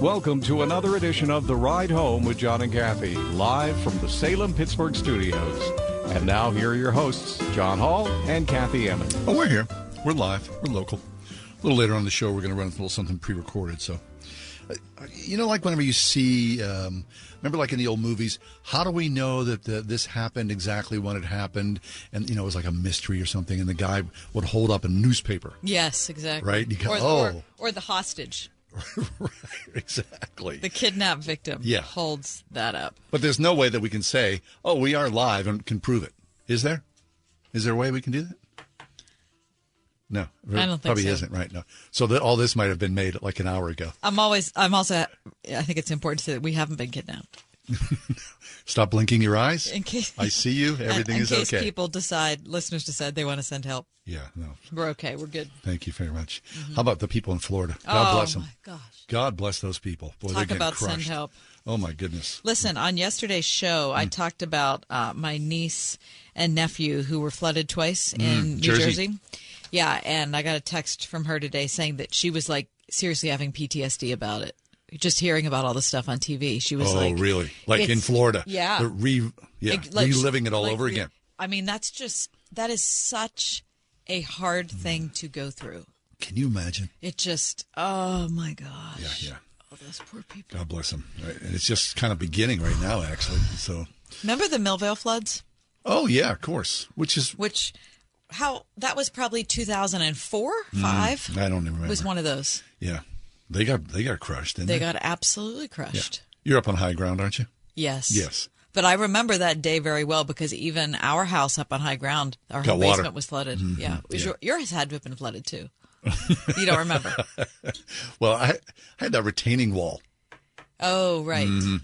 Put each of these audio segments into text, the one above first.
Welcome to another edition of The Ride Home with John and Kathy, live from the Salem Pittsburgh studios. And now, here are your hosts, John Hall and Kathy Emmons. Oh, we're here. We're live. We're local. A little later on the show, we're going to run a little something pre recorded. So, uh, you know, like whenever you see, um, remember like in the old movies, how do we know that the, this happened exactly when it happened? And, you know, it was like a mystery or something, and the guy would hold up a newspaper. Yes, exactly. Right? You go, or, oh. or, or the hostage. right, exactly. The kidnapped victim Yeah. holds that up. But there's no way that we can say, oh, we are live and can prove it. Is there? Is there a way we can do that? No, I don't think probably so. isn't right now. So that all this might have been made like an hour ago. I'm always, I'm also, I think it's important to say that we haven't been kidnapped. Stop blinking your eyes. In case, I see you. Everything in is case okay. people decide, listeners decide they want to send help. Yeah, no. We're okay. We're good. Thank you very much. How about the people in Florida? God oh bless them. my gosh. God bless those people. Boy, Talk about crushed. send help. Oh my goodness. Listen, on yesterday's show, Mm. I talked about uh, my niece and nephew who were flooded twice in New Mm, Jersey. Jersey. Yeah, and I got a text from her today saying that she was like seriously having PTSD about it. Just hearing about all the stuff on TV, she was like oh, like, really? Like in Florida? yeah. Re, yeah, like- like- reliving it all like over again. I mean, that's just that is such a hard Mm. thing to go through. Can you imagine? It just, oh my gosh. Yeah, yeah. Oh, those poor people. God bless them. Right. And it's just kind of beginning right now, actually. So, Remember the Millvale floods? oh yeah, of course. Which is Which, how that was probably 2004, five. I don't even remember. Was one of those. yeah, they got they got crushed. Didn't They they, got absolutely crushed. You're up on high ground, aren't you? Yes. Yes. But I remember that day very well because even our house up on high ground, our Got whole water. basement was flooded. Mm-hmm. Yeah. Was yeah. Your, yours had to have been flooded too. you don't remember? Well, I, I had that retaining wall. Oh, right. Mm-hmm.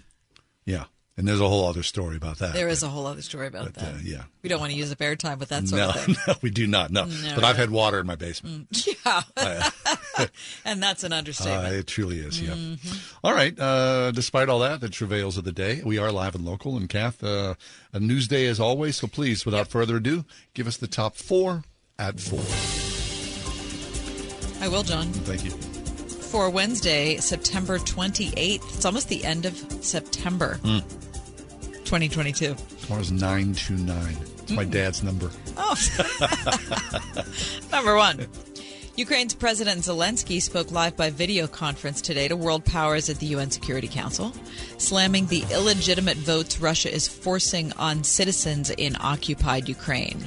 Yeah, and there's a whole other story about that. There is a whole other story about But, that. uh, yeah. We don't want to use a up airtime with that sort No, of thing. no, we do not. No, No, but I've had water in my basement. Yeah. and that's an Uh, understatement. it truly is. Yeah. Mm-hmm. All right. Uh, despite all that, the travails of the day, we are live and local. And Kath, uh, a news day as always. So please, without further ado, give us the top four at four. I will, John. Thank you. For Wednesday, September 28th, it's almost the end of September Hmm. 2022. Tomorrow's nine two nine. It's my dad's number. Oh. Number one. Ukraine's President Zelensky spoke live by video conference today to world powers at the UN Security Council, slamming the illegitimate votes Russia is forcing on citizens in occupied Ukraine.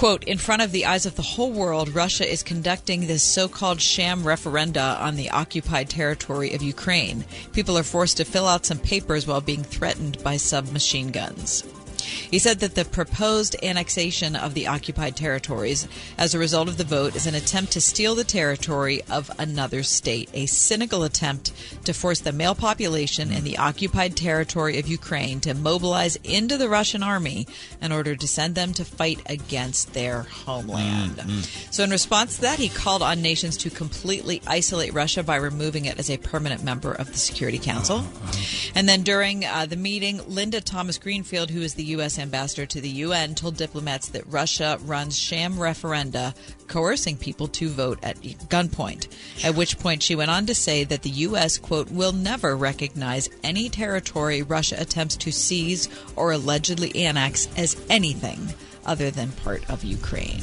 Quote, in front of the eyes of the whole world, Russia is conducting this so called sham referenda on the occupied territory of Ukraine. People are forced to fill out some papers while being threatened by submachine guns. He said that the proposed annexation of the occupied territories as a result of the vote is an attempt to steal the territory of another state, a cynical attempt to force the male population in the occupied territory of Ukraine to mobilize into the Russian army in order to send them to fight against their homeland. Mm, mm. So, in response to that, he called on nations to completely isolate Russia by removing it as a permanent member of the Security Council. Uh-huh, uh-huh. And then during uh, the meeting, Linda Thomas Greenfield, who is the U.S. ambassador to the UN, told diplomats that Russia runs sham referenda coercing people to vote at gunpoint. At which point she went on to say that the U.S., quote, will never recognize any territory Russia attempts to seize or allegedly annex as anything other than part of Ukraine.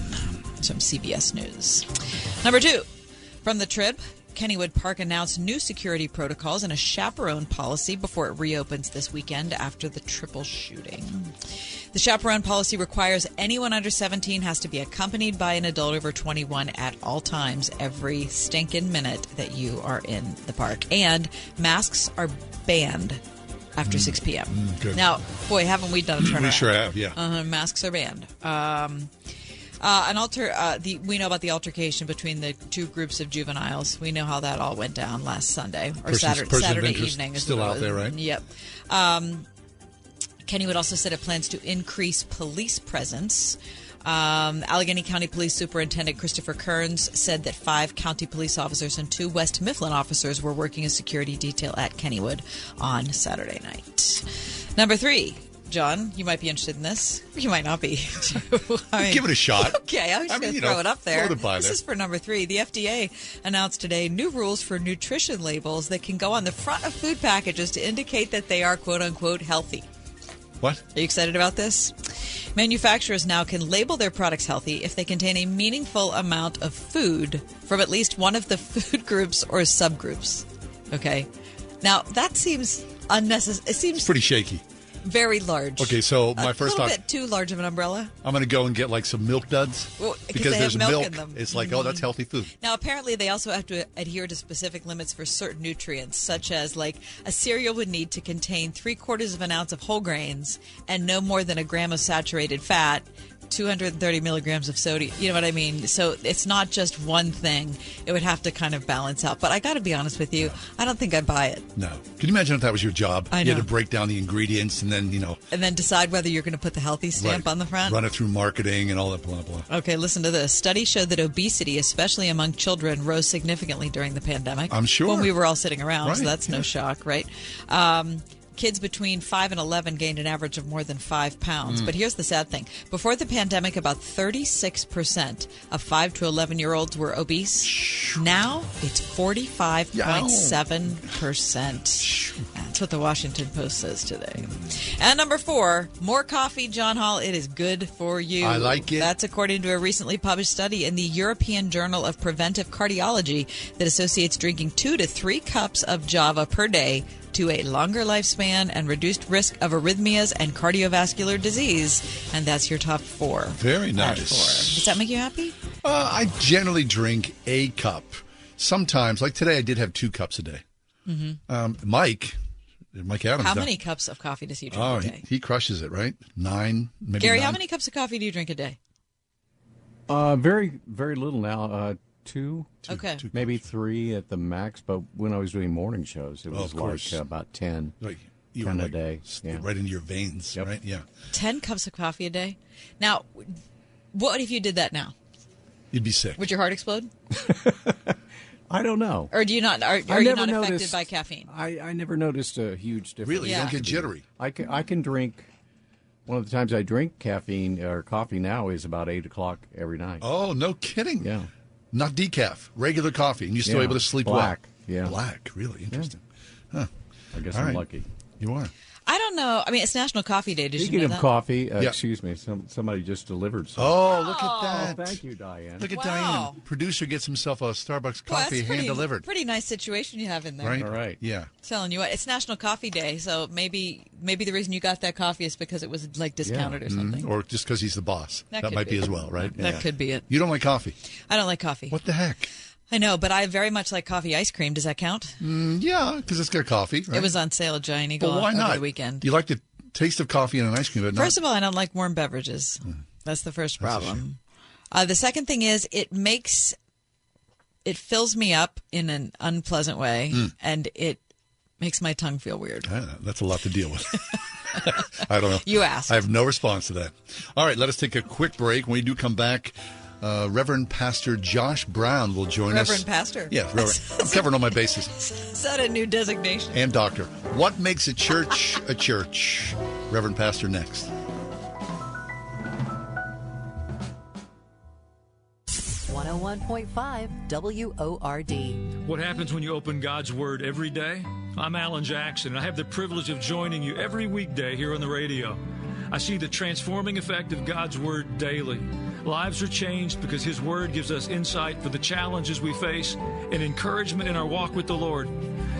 From CBS News. Number two, from the Trib. Kennywood Park announced new security protocols and a chaperone policy before it reopens this weekend after the triple shooting. The chaperone policy requires anyone under 17 has to be accompanied by an adult over 21 at all times every stinking minute that you are in the park. And masks are banned after 6 p.m. good. Now, boy, haven't we done a turnaround? We sure have. Yeah. Uh, masks are banned. Um, uh, an alter, uh, the, we know about the altercation between the two groups of juveniles. We know how that all went down last Sunday or Person's- Saturday, person Saturday evening. is still out there, right? Yep. Um, Kennywood also said it plans to increase police presence. Um, Allegheny County Police Superintendent Christopher Kearns said that five county police officers and two West Mifflin officers were working a security detail at Kennywood on Saturday night. Number three, John, you might be interested in this. You might not be. I mean, Give it a shot. Okay, I was I just mean, going to throw know, it up there. this there. is for number three. The FDA announced today new rules for nutrition labels that can go on the front of food packages to indicate that they are quote unquote healthy. What? Are you excited about this? Manufacturers now can label their products healthy if they contain a meaningful amount of food from at least one of the food groups or subgroups. Okay. Now, that seems unnecessary. It seems Pretty shaky. Very large. Okay, so my a first little thought- bit too large of an umbrella. I'm going to go and get like some milk duds Well, 'cause because they have there's milk in them. It's like, oh, that's mm-hmm. healthy food. Now, apparently, they also have to adhere to specific limits for certain nutrients, such as like a cereal would need to contain three quarters of an ounce of whole grains and no more than a gram of saturated fat. 230 milligrams of sodium. You know what I mean? So it's not just one thing. It would have to kind of balance out. But I got to be honest with you, I don't think I'd buy it. No. Can you imagine if that was your job? I know. You had to break down the ingredients and then, you know, And then decide whether you're going to put the healthy stamp right, on the front. Run it through marketing and all that blah, blah. Okay, listen to this. Study showed that obesity, especially among children, rose significantly during the pandemic. I'm sure. When we were all sitting around, so Right, that's no shock, right? Um, kids between 5 and 11 gained an average of more than 5 Mm. pounds. But here's the sad thing. Before the pandemic, about 36% of 5 to 11 year olds were obese. Now it's 45.7%. That's what the Washington Post says today. And number four, more coffee, John Hall. It is good for you. I like it. That's according to a recently published study in the European Journal of Preventive Cardiology that associates drinking two to three cups of Java per day to a longer lifespan and reduced risk of arrhythmias and cardiovascular disease. And that's your top four. Very nice. four. Does that make you happy? Uh, I generally drink a cup. Sometimes, like today, I did have two cups a day. Um, Mike, Mike Adams. Mm-hmm. How down- many cups of coffee does he drink Oh, a he, day? he crushes it, right? Nine, maybe Gary, how many cups of coffee do you drink a day? Uh, very, very little now. Uh, two, okay. two- maybe three at the max. But when I was doing morning shows, it Oh, was of like uh, about ten. Like, you Ten were a day, yeah. right into your veins, Yep. right? Yeah. 10 cups of coffee a day. Now, what if you did that now? You'd be sick. Would your heart explode? I don't know. Or do you not? Are, are you never not affected by caffeine? I, I never noticed a huge difference. Really? Yeah. You don't get jittery. I can I can drink. One of the times I drink caffeine or coffee now is about eight o'clock every night. Oh, no kidding. Yeah. Not decaf, regular coffee, and you're still Yeah. able to sleep Black, well. yeah. Black, really interesting. Huh. I guess All I'm right. lucky. You are. I don't know. I mean, it's National Coffee Day. Did Speaking you know of that? coffee, uh, Yeah. excuse me, some, somebody just delivered some. Oh, look Oh. at that. thank you, Diane. Look at Wow. Diane. Producer gets himself a Starbucks coffee that's hand pretty, delivered. Pretty nice situation you have in there. Right? All right. Yeah. Telling you what, it's National Coffee Day, so maybe maybe the reason you got that coffee is because it was like discounted or something. Or just because he's the boss. That That, might be. be. as well, right? That could be it. You don't like coffee. I don't like coffee. What the heck? I know, but I very much like coffee ice cream. Does that count? Mm, yeah, because it's got coffee. Right? It was on sale at Giant Eagle But why over not? the weekend. You like the taste of coffee and an ice cream, but First not. of all, I don't like warm beverages. That's the first problem. Uh, the second thing is it makes it fills me up in an unpleasant way, Hmm. and it makes my tongue feel weird. Ah, that's a lot to deal with. I don't know. You asked. I have no response to that. All right, let us take a quick break. When we do come back, uh, Reverend Pastor Josh Brown will join us. Reverend Pastor? Yeah, Reverend. I'm covering all my bases. Is that a new designation? And doctor. What makes a church a church? Reverend Pastor next. One hundred one point five W O R D. What happens when you open God's Word every day? I'm Alan Jackson, and I have the privilege of joining you every weekday here on the radio. I see the transforming effect of God's Word daily. Lives are changed because His Word gives us insight for the challenges we face and encouragement in our walk with the Lord.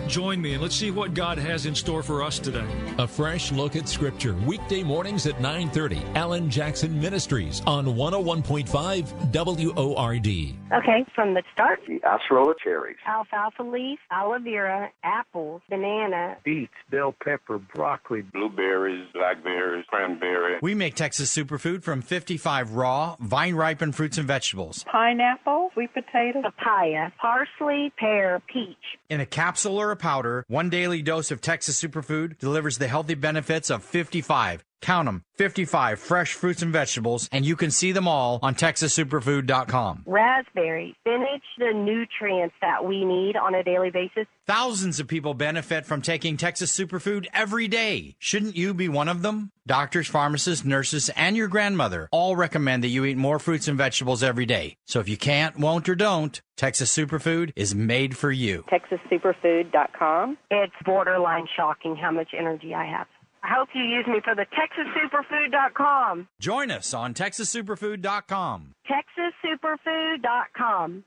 Join me and let's see what God has in store for us today. A fresh look at Scripture, weekday mornings at 9:30. Alan Jackson Ministries on 101.5 WORD. Okay, from the start, the acerola cherries, alfalfa leaf, aloe vera, apples, banana, beets, bell pepper, broccoli, blueberries, blackberries, cranberry. We make Texas superfood from 55 raw, vine ripened fruits and vegetables pineapple, sweet potato, papaya, parsley, pear, peach. in a capsule or a powder. One daily dose of Texas superfood delivers the healthy benefits of 55. Count them 55 fresh fruits and vegetables, and you can see them all on TexasSuperfood.com. Raspberry, spinach, the nutrients that we need on a daily basis. Thousands of people benefit from taking Texas Superfood every day. Shouldn't you be one of them? Doctors, pharmacists, nurses, and your grandmother all recommend that you eat more fruits and vegetables every day. So if you can't, won't, or don't, Texas Superfood is made for you. TexasSuperfood.com. It's borderline shocking how much energy I have. I hope you use me for the TexasSuperfood.com. Join us on TexasSuperfood.com. TexasSuperfood.com.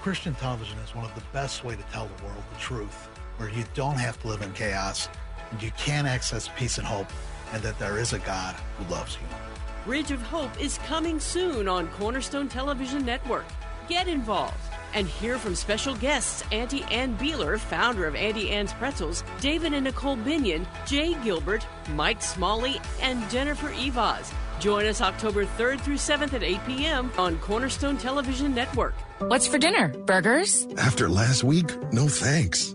Christian television is one of the best way to tell the world the truth, where you don't have to live in chaos, and you can access peace and hope, and that there is a God who loves you. Bridge of Hope is coming soon on Cornerstone Television Network. Get involved and hear from special guests Auntie Anne Beiler, founder of Auntie Anne's Pretzels, David and Nicole Binion, Jay Gilbert, Mike Smalley, and Jennifer Eivaz. Join us October 3rd through 7th at 8 p.m. on Cornerstone Television Network. What's for dinner? Burgers? After last week, no thanks.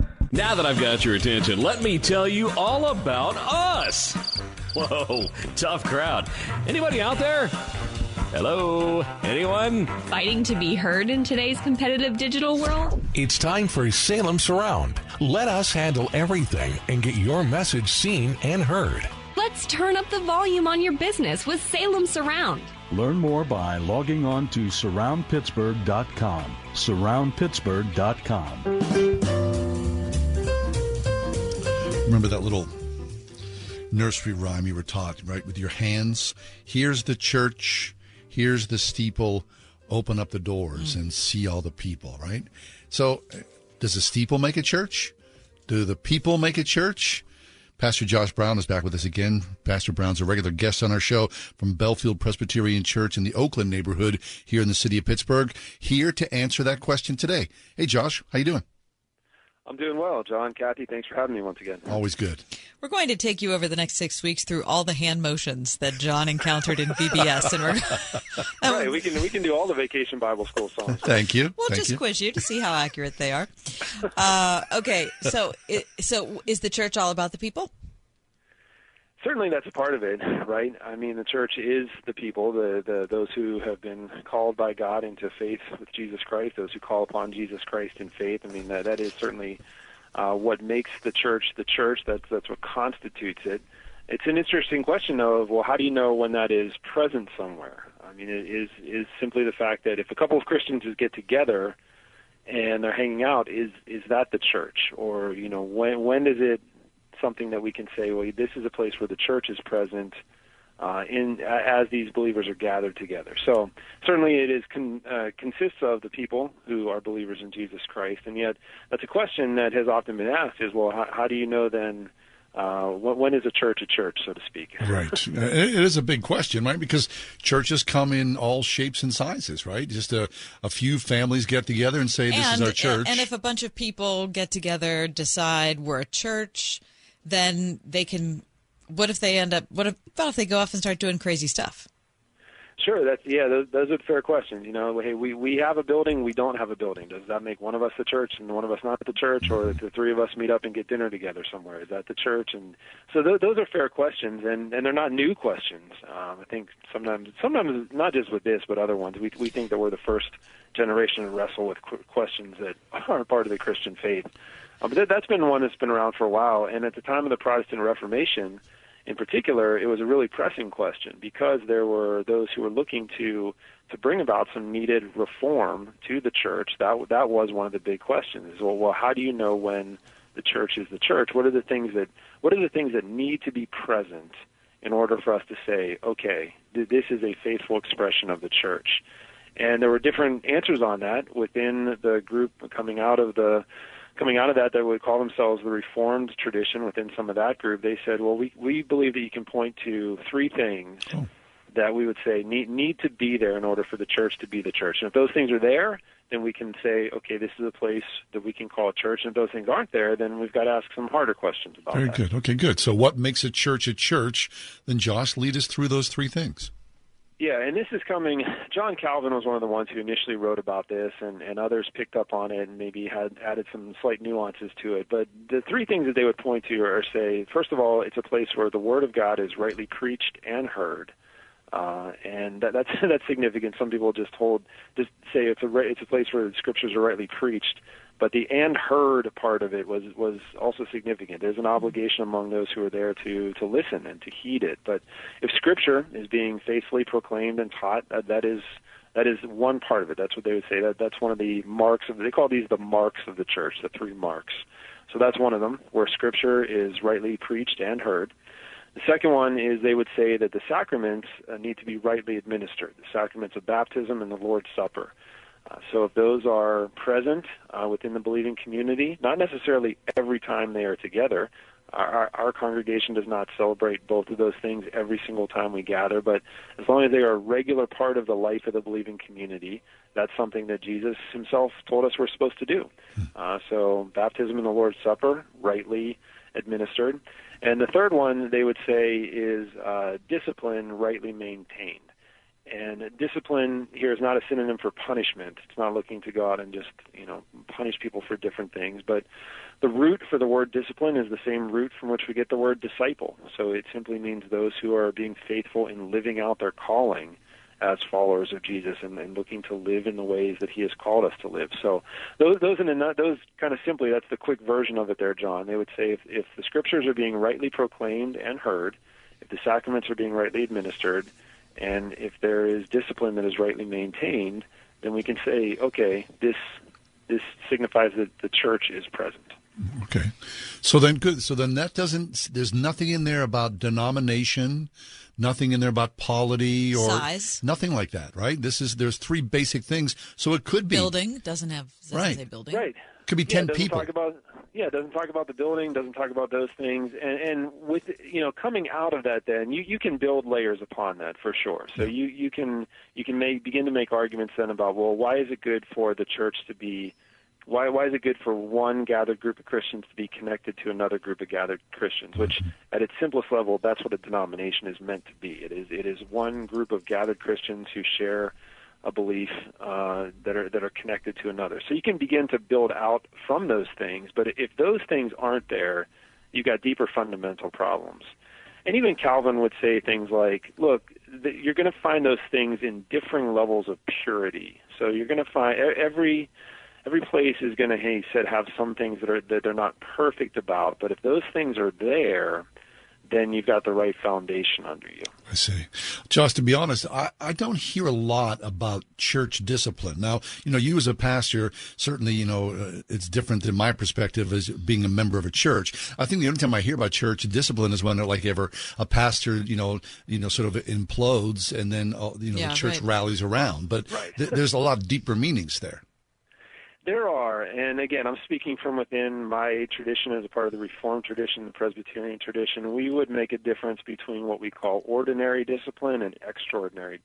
Now that I've got your attention, let me tell you all about us. Whoa, tough crowd. Anybody out there? Hello? Anyone? Fighting to be heard in today's competitive digital world? It's time for Salem Surround. Let us handle everything and get your message seen and heard. Let's turn up the volume on your business with Salem Surround. Learn more by logging on to surroundpittsburgh.com. Surroundpittsburgh.com. Remember that little nursery rhyme you were taught, right? With your hands. Here's the church. Here's the steeple. Open up the doors mm. and see all the people, right? So, does the steeple make a church? Do the people make a church? Pastor Josh Brown is back with us again. Pastor Brown's a regular guest on our show from Bellefield Presbyterian Church in the Oakland neighborhood here in the city of Pittsburgh, here to answer that question today. Hey, Josh, how you doing? I'm doing well, John. Kathy, thanks for having me once again. Always good. We're going to take you over the next six weeks through all the hand motions that John encountered in VBS, and we're right. We can we can do all the Vacation Bible School songs. Thank you. We'll Thank just you. quiz you to see how accurate they are. Uh, okay, so it, so is the church all about the people? Certainly, that's a part of it, right? I mean, the church is the people, the, the those who have been called by God into faith with Jesus Christ, those who call upon Jesus Christ in faith. I mean, that that is certainly uh, what makes the church the church. That's that's what constitutes it. It's an interesting question, though, of well, how do you know when that is present somewhere? I mean, it is is simply the fact that if a couple of Christians get together and they're hanging out, is is that the church, or you know, when when is it something that we can say, well, this is a place where the church is present uh, in as these believers are gathered together. So certainly it is con, uh, consists of the people who are believers in Jesus Christ, and yet that's a question that has often been asked: is well, how, how do you know then? Uh, when is a church a church, so to speak? Right. it is a big question, right? Because churches come in all shapes and sizes, right? Just a, a few families get together and say, this and, is our church. And if a bunch of people get together, decide we're a church, then they can. What if they end up? What if, about if they go off and start doing crazy stuff? Sure, that's yeah. Those, those are fair questions. You know, hey, we we have a building, we don't have a building. Does that make one of us the church and one of us not the church, or the three of us meet up and get dinner together somewhere? Is that the church? And so th- those are fair questions, and and they're not new questions. Um, I think sometimes sometimes not just with this, but other ones. We we think that we're the first generation to wrestle with qu- questions that aren't part of the Christian faith. Um, but that, that's been one that's been around for a while. And at the time of the Protestant Reformation in particular, it was a really pressing question because there were those who were looking to to bring about some needed reform to the church. That that was one of the big questions. Well, well, how do you know when the church is the church? What are the things that what are the things that need to be present in order for us to say, okay, this is a faithful expression of the church? And there were different answers on that within the group coming out of the coming out of that that would call themselves the Reformed tradition within some of that group, they said, well, we, we believe that you can point to three things oh. that we would say need need to be there in order for the church to be the church. And if those things are there, then we can say, okay, this is a place that we can call a church. And if those things aren't there, then we've got to ask some harder questions about it. Very that. good. Okay, good. So, what makes a church a church? Then, Josh, lead us through those three things. Yeah, and this is coming. John Calvin was one of the ones who initially wrote about this, and, and others picked up on it and maybe had added some slight nuances to it. But the three things that they would point to are say, first of all, it's a place where the Word of God is rightly preached and heard. Uh, and that, that's that's significant. Some people just hold, just say it's a it's a place where the scriptures are rightly preached, but the and heard part of it was was also significant. There's an obligation among those who are there to to listen and to heed it. But if scripture is being faithfully proclaimed and taught, that, that is that is one part of it. That's what they would say. That that's one of the marks of they call these the marks of the church, the three marks. So that's one of them, where scripture is rightly preached and heard. The second one is they would say that the sacraments uh, need to be rightly administered, the sacraments of baptism and the Lord's Supper. Uh, so if those are present uh, within the believing community, not necessarily every time they are together, our, our congregation does not celebrate both of those things every single time we gather, but as long as they are a regular part of the life of the believing community, that's something that Jesus himself told us we're supposed to do. Uh, so baptism and the Lord's Supper, rightly administered. And the third one they would say is uh, discipline rightly maintained. And discipline here is not a synonym for punishment. It's not looking to God and just you know punish people for different things. But the root for the word discipline is the same root from which we get the word disciple. So it simply means those who are being faithful in living out their calling as followers of Jesus and, and looking to live in the ways that He has called us to live. So those those in a, those kind of simply that's the quick version of it there, John. They would say if, if the scriptures are being rightly proclaimed and heard, if the sacraments are being rightly administered, and if there is discipline that is rightly maintained, then we can say, okay, this this signifies that the church is present. Okay. So then, good. So then that doesn't. There's nothing in there about denomination, nothing in there about polity or Size. nothing like that, right? This is there's three basic things. So it could be Building doesn't have doesn't Right. say building. Right. Could be Yeah, 10 it people. Talk about, yeah, it doesn't talk about the building, doesn't talk about those things, and, and with you know coming out of that, then you, you can build layers upon that for sure. So you you can you can make begin to make arguments then about well, why is it good for the church to be why why is it good for one gathered group of Christians to be connected to another group of gathered Christians? Which, mm-hmm. at its simplest level, that's what a denomination is meant to be. It is it is one group of gathered Christians who share a belief uh, that are that are connected to another. So you can begin to build out from those things. But if those things aren't there, you've got deeper fundamental problems. And even Calvin would say things like, "Look, th- you're going to find those things in differing levels of purity. So you're going to find every." Every place is going to, he said, have some things that are that they're not perfect about. But if those things are there, then you've got the right foundation under you. I see. Josh, to be honest, I, I don't hear a lot about church discipline. Now, you know, you as a pastor, certainly, you know, uh, it's different than my perspective as being a member of a church. I think the only time I hear about church discipline is when, like, ever a pastor, you know, you know, sort of implodes and then, uh, you know, Yeah, the church right. rallies around. But th- there's a lot of deeper meanings there. There are, and again, I'm speaking from within my tradition as a part of the Reformed tradition, the Presbyterian tradition. We would make a difference between what we call ordinary discipline and extraordinary.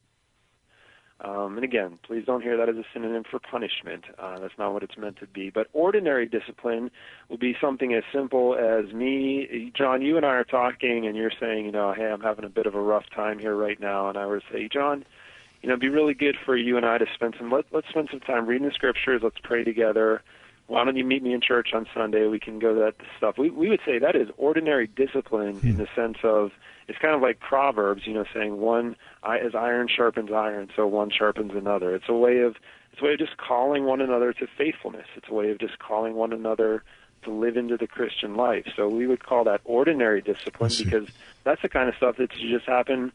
Um, and again, please don't hear that as a synonym for punishment. Uh, that's not what it's meant to be. But ordinary discipline will be something as simple as me, John. You and I are talking, and you're saying, you know, hey, I'm having a bit of a rough time here right now, and I would say, John you know, it'd be really good for you and I to spend some let let's spend some time reading the scriptures, let's pray together. Why don't you meet me in church on Sunday? We can go to that stuff. We we would say that is ordinary discipline in the sense of it's kind of like Proverbs, you know, saying one as iron sharpens iron, so one sharpens another. It's a way of it's a way of just calling one another to faithfulness. It's a way of just calling one another to live into the Christian life. So we would call that ordinary discipline because that's the kind of stuff that should just happen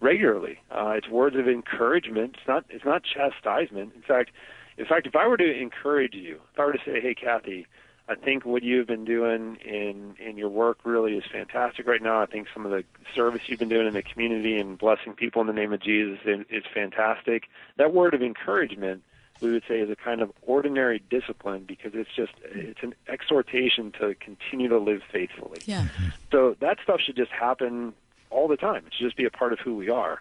regularly. Uh, it's words of encouragement. It's not. It's not chastisement. In fact, in fact, if I were to encourage you, if I were to say, "Hey, Kathy, I think what you've been doing in in your work really is fantastic right now. I think some of the service you've been doing in the community and blessing people in the name of Jesus is, is fantastic." That word of encouragement, we would say, is a kind of ordinary discipline because it's just it's an exhortation to continue to live faithfully. Yeah. So that stuff should just happen all the time. It should just be a part of who we are.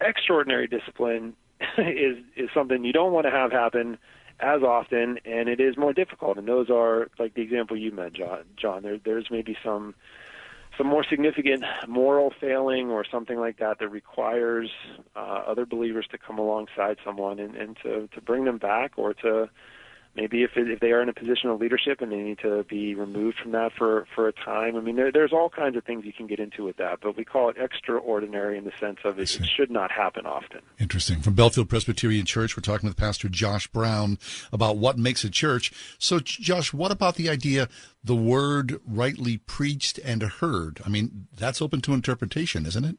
extraordinary discipline is is something you don't want to have happen as often, and it is more difficult. And those are like the example you meant, John. John, there, there's maybe some some more significant moral failing or something like that that requires uh, other believers to come alongside someone and, and to to bring them back or to maybe if if they are in a position of leadership and they need to be removed from that for for a time. I mean, there, there's all kinds of things you can get into with that, but we call it extraordinary in the sense of it, it should not happen often. Interesting. From Bellefield Presbyterian Church, we're talking with Pastor Josh Brown about what makes a church. So, Josh, what about the idea the word rightly preached and heard? I mean, that's open to interpretation, isn't it?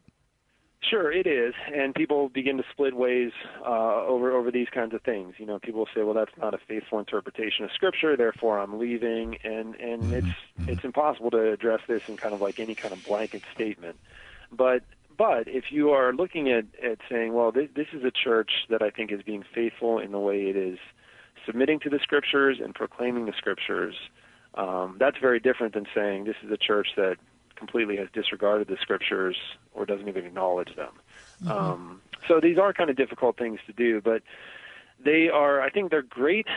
Sure, it is, and people begin to split ways uh, over over these kinds of things. You know, people say, "Well, that's not a faithful interpretation of Scripture, therefore I'm leaving," and and mm-hmm. it's it's impossible to address this in kind of like any kind of blanket statement. But but if you are looking at at saying, "Well, this, this is a church that I think is being faithful in the way it is submitting to the Scriptures and proclaiming the Scriptures," um, that's very different than saying this is a church that completely has disregarded the scriptures or doesn't even acknowledge them. Mm-hmm. Um, so these are kind of difficult things to do, but they are, I think, they're great,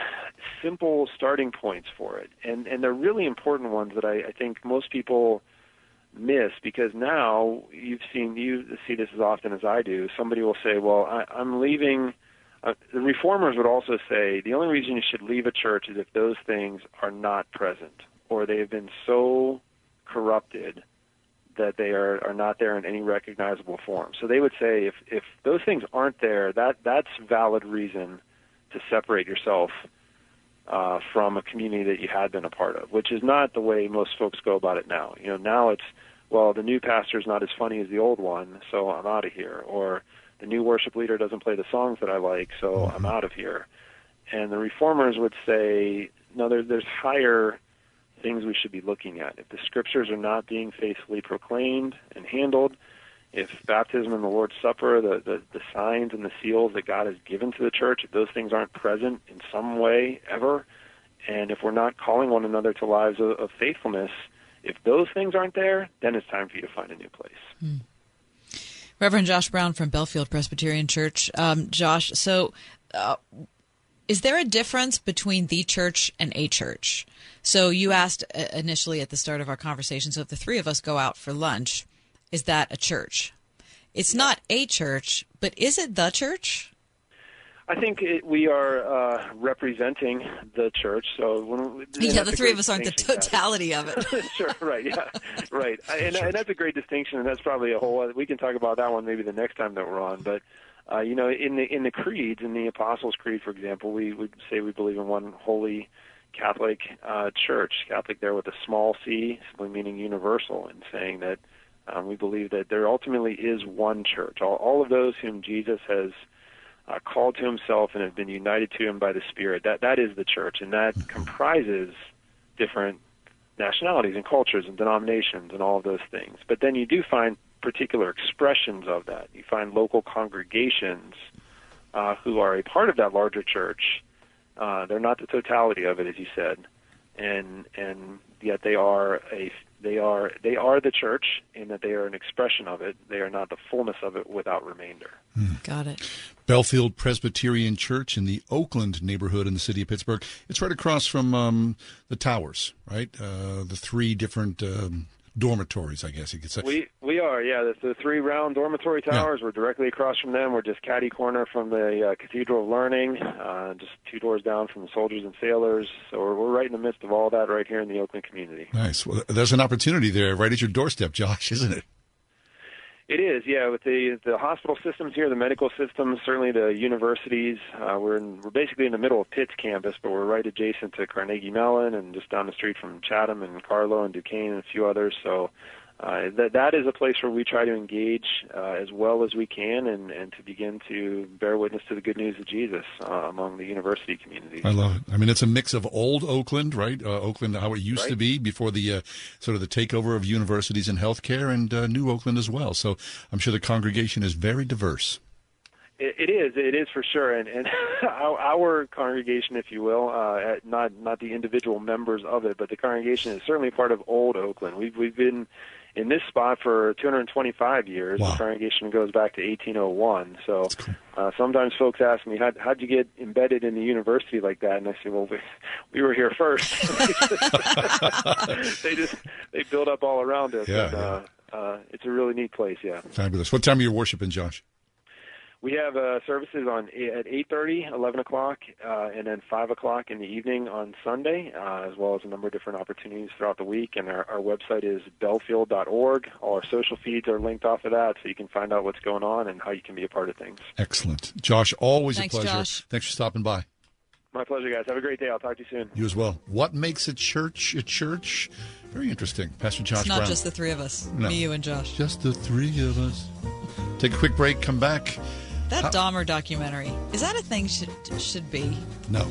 simple starting points for it, and and they're really important ones that I, I think most people miss because now you've seen you see this as often as I do. Somebody will say, "Well, I, I'm leaving." Uh, the reformers would also say the only reason you should leave a church is if those things are not present or they have been so corrupted that they are, are not there in any recognizable form. So they would say if, if those things aren't there, that that's valid reason to separate yourself uh, from a community that you had been a part of, which is not the way most folks go about it now. You know, now it's well, the new pastor's not as funny as the old one, so I'm out of here, or the new worship leader doesn't play the songs that I like, so I'm out of here. And the reformers would say, no, there, there's higher things we should be looking at. If the scriptures are not being faithfully proclaimed and handled, if baptism and the Lord's Supper, the, the, the signs and the seals that God has given to the church, if those things aren't present in some way ever, and if we're not calling one another to lives of, of faithfulness, if those things aren't there, then it's time for you to find a new place. Hmm. Reverend Josh Brown from Bellefield Presbyterian Church. Um, Josh, so uh, is there a difference between the church and a church? So you asked uh, initially at the start of our conversation. So if the three of us go out for lunch, is that a church? It's not a church, but is it the church? I think it, we are uh, representing the church. So when yeah, the three of us aren't the totality of it. sure, right, yeah, right, and, and, that's a great distinction, and that's probably a whole. Other, We can talk about that one maybe the next time that we're on. But uh, you know, in the in the creeds, in the Apostles' Creed, for example, we would say we believe in one holy Catholic uh, Church. Catholic there with a small c, simply meaning universal, and saying that um, we believe that there ultimately is one church. All, all of those whom Jesus has uh, called to Himself and have been united to Him by the Spirit. That that is the church, and that comprises different nationalities and cultures and denominations and all of those things. But then you do find particular expressions of that. You find local congregations uh, who are a part of that larger church. Uh, they're not the totality of it, as you said, and and yet they are a they are they are the church in that they are an expression of it. They are not the fullness of it without remainder. Hmm. Got it. Bellefield Presbyterian Church in the Oakland neighborhood in the city of Pittsburgh. It's right across from um, the towers, right? Uh, the three different um, dormitories, I guess you could say. We we are, yeah. The, the three round dormitory towers. Yeah. We're directly across from them. We're just catty corner from the uh, Cathedral of Learning, uh, just two doors down from the Soldiers and Sailors. So we're, we're right in the midst of all that right here in the Oakland community. Nice. Well, there's an opportunity there right at your doorstep, Josh, isn't it? It is, yeah. With the the hospital systems here, the medical systems, certainly the universities. Uh, we're in, we're basically in the middle of Pitt's campus, but we're right adjacent to Carnegie Mellon and just down the street from Chatham and Carlow and Duquesne and a few others. So uh, that that is a place where we try to engage uh, as well as we can and, and to begin to bear witness to the good news of Jesus uh, among the university community. I love it. I mean, it's a mix of old Oakland, right? Uh, Oakland, how it used right. to be before the uh, sort of the takeover of universities and healthcare, and uh, new Oakland as well. So I'm sure the congregation is very diverse. It, it is. It is for sure, and and our, our congregation, if you will, uh, not not the individual members of it, but the congregation is certainly part of Old Oakland. We've we've been in this spot for 225 years. Wow. The congregation goes back to 1801. So uh, sometimes folks ask me, How, how'd you get embedded in the university like that? And I say, well, we, we were here first. they just they build up all around us. Yeah, and, uh, uh, it's a really neat place, yeah. Fabulous. What time are you worshiping, Josh? We have uh, services on at 8:30, 11 o'clock, uh, and then 5 o'clock in the evening on Sunday, uh, as well as a number of different opportunities throughout the week. And our, our website is bellefield.org. All our social feeds are linked off of that, so you can find out what's going on and how you can be a part of things. Excellent. Josh, always Thanks, a pleasure. Josh. Thanks for stopping by. My pleasure, guys. Have a great day. I'll talk to you soon. You as well. What makes a church a church? Very interesting. Pastor Josh It's not Brown. just the three of us. No. Me, you, and Josh. Just the three of us. Take a quick break, come back. That Dahmer documentary is that a thing? Should should be? No.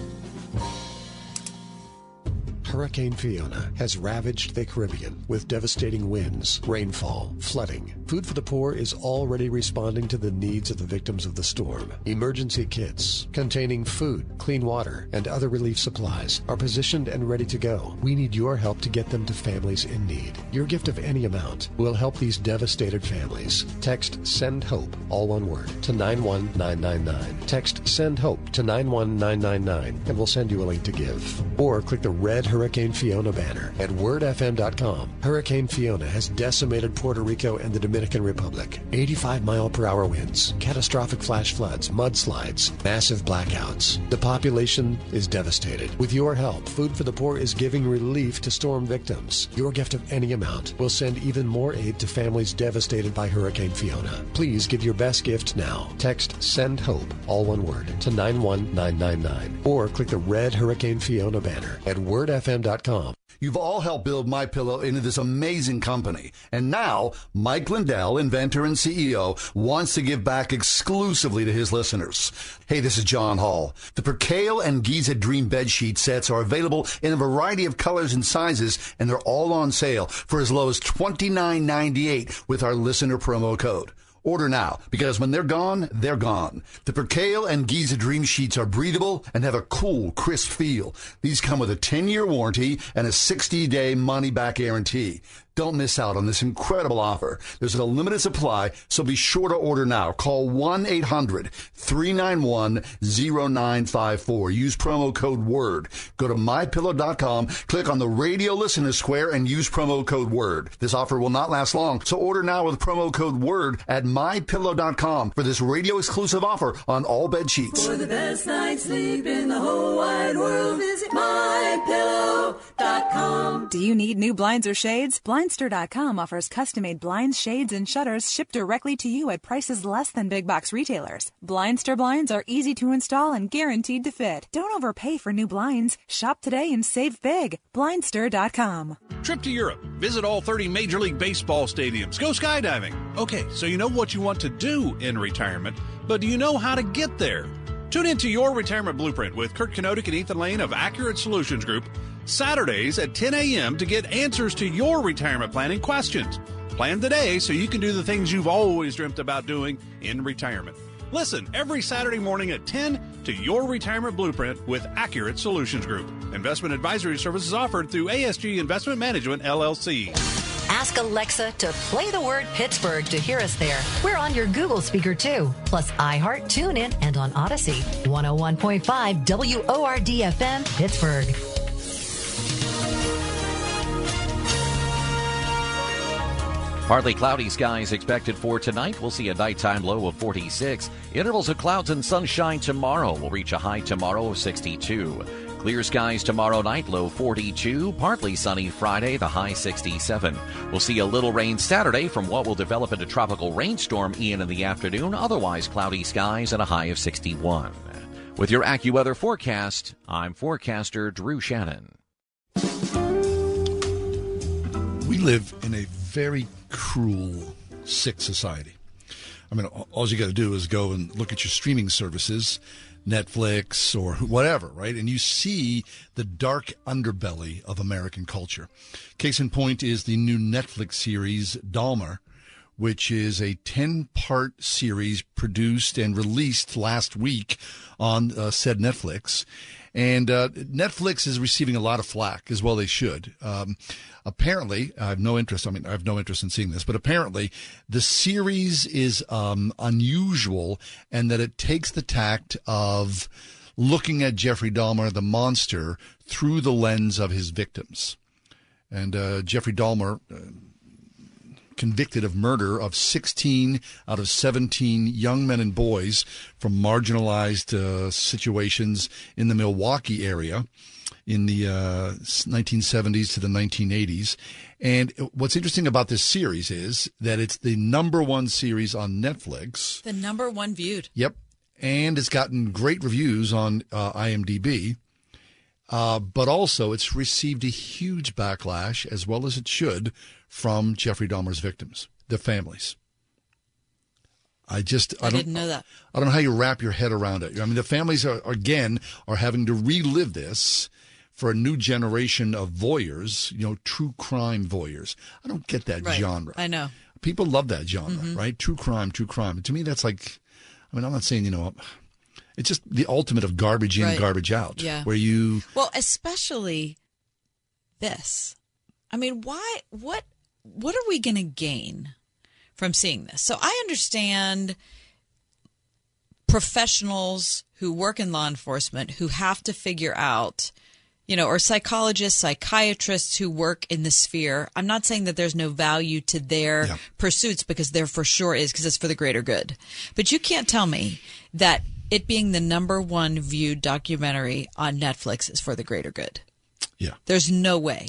Hurricane Fiona has ravaged the Caribbean with devastating winds, rainfall, flooding. Food for the Poor is already responding to the needs of the victims of the storm. Emergency kits containing food, clean water, and other relief supplies are positioned and ready to go. We need your help to get them to families in need. Your gift of any amount will help these devastated families. Text SEND HOPE, all one word, to 91999. Text SEND HOPE to 91999 and we'll send you a link to give. Or click the red Hurricane Fiona banner at wordfm.com. Hurricane Fiona has decimated Puerto Rico and the Dominican Republic. 85 mile per hour winds, catastrophic flash floods, mudslides, massive blackouts. The population is devastated. With your help, Food for the Poor is giving relief to storm victims. Your gift of any amount will send even more aid to families devastated by Hurricane Fiona. Please give your best gift now. Text SEND HOPE, all one word, to 91999 or click the red Hurricane Fiona banner at wordfm.com. You've all helped build My Pillow into this amazing company. And now, Mike Lindell, inventor and CEO, wants to give back exclusively to his listeners. Hey, this is John Hall. The Percale and Giza Dream bed sheet sets are available in a variety of colors and sizes, and they're all on sale for as low as $29.98 with our listener promo code. Order now because when they're gone, they're gone. The Percale and Giza Dream Sheets are breathable and have a cool, crisp feel. These come with a 10 year warranty and a 60 day money back guarantee. Don't miss out on this incredible offer. There's a limited supply, so be sure to order now. Call 1 800 391 0954. Use promo code WORD. Go to mypillow.com, click on the radio listener square, and use promo code WORD. This offer will not last long, so order now with promo code WORD at mypillow.com for this radio exclusive offer on all bed sheets. For the best night's sleep in the whole wide world, visit mypillow.com. Do you need new blinds or shades? Blindster.com offers custom made blinds, shades, and shutters shipped directly to you at prices less than big box retailers. Blindster blinds are easy to install and guaranteed to fit. Don't overpay for new blinds. Shop today and save big. Blindster.com. Trip to Europe. Visit all 30 Major League Baseball stadiums. Go skydiving. Okay, so you know what you want to do in retirement, but do you know how to get there? Tune into Your Retirement Blueprint with Kurt Kenotic and Ethan Lane of Accurate Solutions Group Saturdays at 10 a.m. to get answers to your retirement planning questions. Plan today so you can do the things you've always dreamt about doing in retirement. Listen every Saturday morning at 10 to Your Retirement Blueprint with Accurate Solutions Group. Investment advisory services offered through ASG Investment Management, LLC. Ask Alexa to play the word Pittsburgh to hear us there. We're on your Google speaker too, plus iHeart, TuneIn, and on Audacy. 101.5 WORD FM, Pittsburgh. Partly cloudy skies expected for tonight. We'll see a nighttime low of 46. Intervals of clouds and sunshine tomorrow. We'll reach a high tomorrow of 62. Clear skies tomorrow night, low 42. Partly sunny Friday, the high 67. We'll see a little rain Saturday from what will develop into tropical rainstorm Ian in the afternoon. Otherwise, cloudy skies and a high of 61. With your AccuWeather forecast, I'm forecaster Drew Shannon. We live in a very cruel, sick society. I mean, all you got to do is go and look at your streaming services, Netflix or whatever, right? And you see the dark underbelly of American culture. Case in point is the new Netflix series, Dahmer, which is a 10 part series produced and released last week on uh, said Netflix. And uh, Netflix is receiving a lot of flack as well. They should. Um, apparently, I have no interest. I mean, I have no interest in seeing this, but apparently, the series is um, unusual and that it takes the tact of looking at Jeffrey Dahmer, the monster, through the lens of his victims. And uh, Jeffrey Dahmer. Uh, convicted of murder of 16 out of 17 young men and boys from marginalized uh, situations in the Milwaukee area in the uh, 1970s to the 1980s. And what's interesting about this series is that it's the number one series on Netflix. The number one viewed. Yep. And it's gotten great reviews on uh, IMDb. Uh, but also, it's received a huge backlash, as well as it should, from Jeffrey Dahmer's victims, the families. I just I, I don't didn't know that. I don't know how you wrap your head around it. I mean, the families are again are having to relive this for a new generation of voyeurs, you know, true crime voyeurs. I don't get that Right. genre. I know. People love that genre, Mhm. right? True crime, true crime. To me, that's like, I mean, I'm not saying you know, it's just the ultimate of garbage in, Right. garbage out. Yeah. Where you Well, especially this. I mean, why? What? What are we going to gain from seeing this? So I understand professionals who work in law enforcement who have to figure out, you know, or psychologists, psychiatrists who work in the sphere. I'm not saying that there's no value to their pursuits because there for sure is because it's for the greater good. But you can't tell me that it being the number one viewed documentary on Netflix is for the greater good. Yeah. There's no way.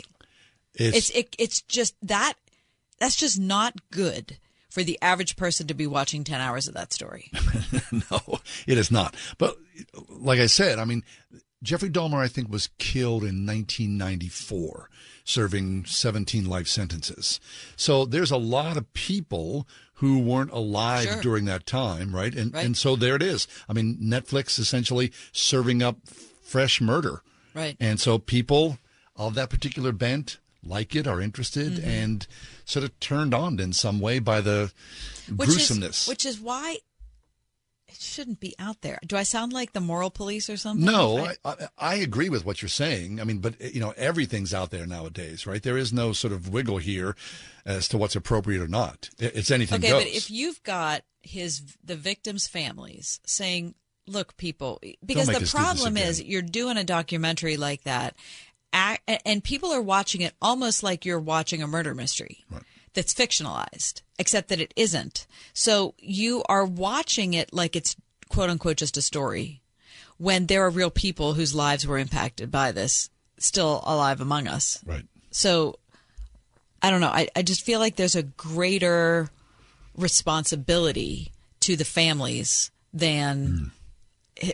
It's- It's it, it's just that that's just not good for the average person to be watching 10 hours of that story. no, it is not. But like I said, I mean, Jeffrey Dahmer, I think, was killed in 1994, serving 17 life sentences. So there's a lot of people who weren't alive Sure. during that time, right? And Right. and so there it is. I mean, Netflix essentially serving up fresh murder. Right. And so people of that particular bent like it, are interested, Mhm. and sort of turned on in some way by the Which gruesomeness. is which is why it shouldn't be out there. Do I sound like the moral police or something? No, I- I, I, agree with what you're saying. I mean, but you know, everything's out there nowadays, right? There is no sort of wiggle here as to what's appropriate or not. It's anything okay, goes. but if you've got his the victims' families saying, "Look, people," because the us do this problem is you're doing a documentary like that, and people are watching it almost like you're watching a murder mystery. That's fictionalized, except that it isn't. So you are watching it like it's quote unquote just a story, when there are real people whose lives were impacted by this still alive among us. Right. So I don't know. I, I just feel like there's a greater responsibility to the families than i-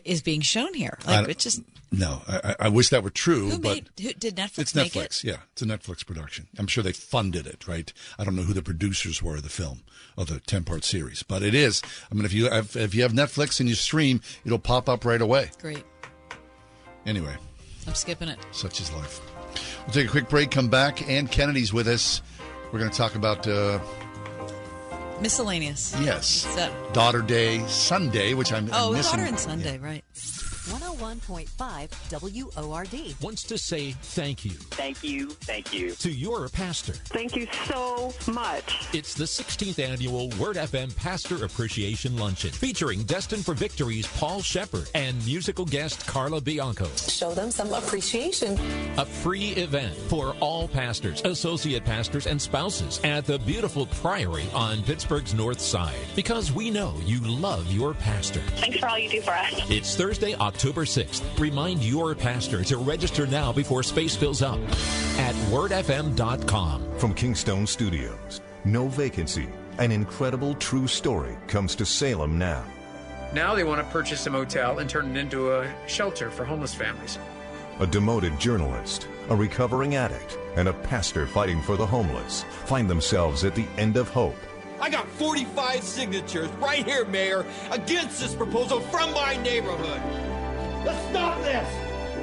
is being shown here. Like it just no, I, I- wish that were true, who but made who did Netflix it's Netflix. it? Yeah, it's a Netflix production. I'm sure they funded it, right? I don't know who the producers were of the film of the 10 part series, but it is. I mean, if you have, if you have Netflix and you stream, it'll pop up right away. Great. Anyway, I'm skipping it. such is life. We'll take a quick break. Come back. Anne Kennedy's with us. We're going to talk about uh, Miscellaneous. yes, Daughter Day Sunday, which I'm, oh, I'm missing. daughter and Sunday, right? 101.5 WORD. Wants to say thank you Thank you. Thank you. to your pastor. Thank you so much. It's the 16th annual Word FM Pastor Appreciation Luncheon featuring Destined for Victory's Paul Shepherd and musical guest Carla Bianco. Show them some appreciation. A free event for all pastors, associate pastors, and spouses at the beautiful Priory on Pittsburgh's North Side. Because we know you love your pastor. Thanks for all you do for us. It's Thursday, October 6th. Remind your pastor to register now before space fills up at wordfm.com. From Kingstone Studios, no vacancy. An incredible true story comes to Salem now. Now they want to purchase a motel and turn it into a shelter for homeless families. A demoted journalist, a recovering addict, and a pastor fighting for the homeless find themselves at the end of hope. I got 45 signatures right here, Mayor, against this proposal from my neighborhood. Let's stop this!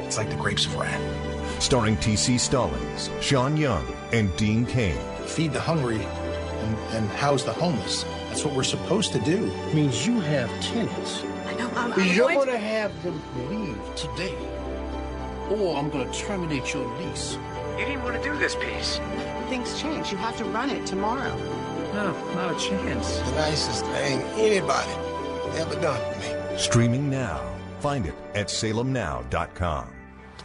It's like the grapes of wrath. Starring T.C. Stallings, Sean Young, and Dean Cain. feed the hungry and, and house the homeless. That's what we're supposed to do. means you have tenants. I know. You're going to have them leave today. or I'm going to terminate your lease. You didn't want to do this piece. Things change. You have to run it tomorrow. No, not a chance. The nicest thing anybody ever done for me. Streaming now. Find it at salemnow.com.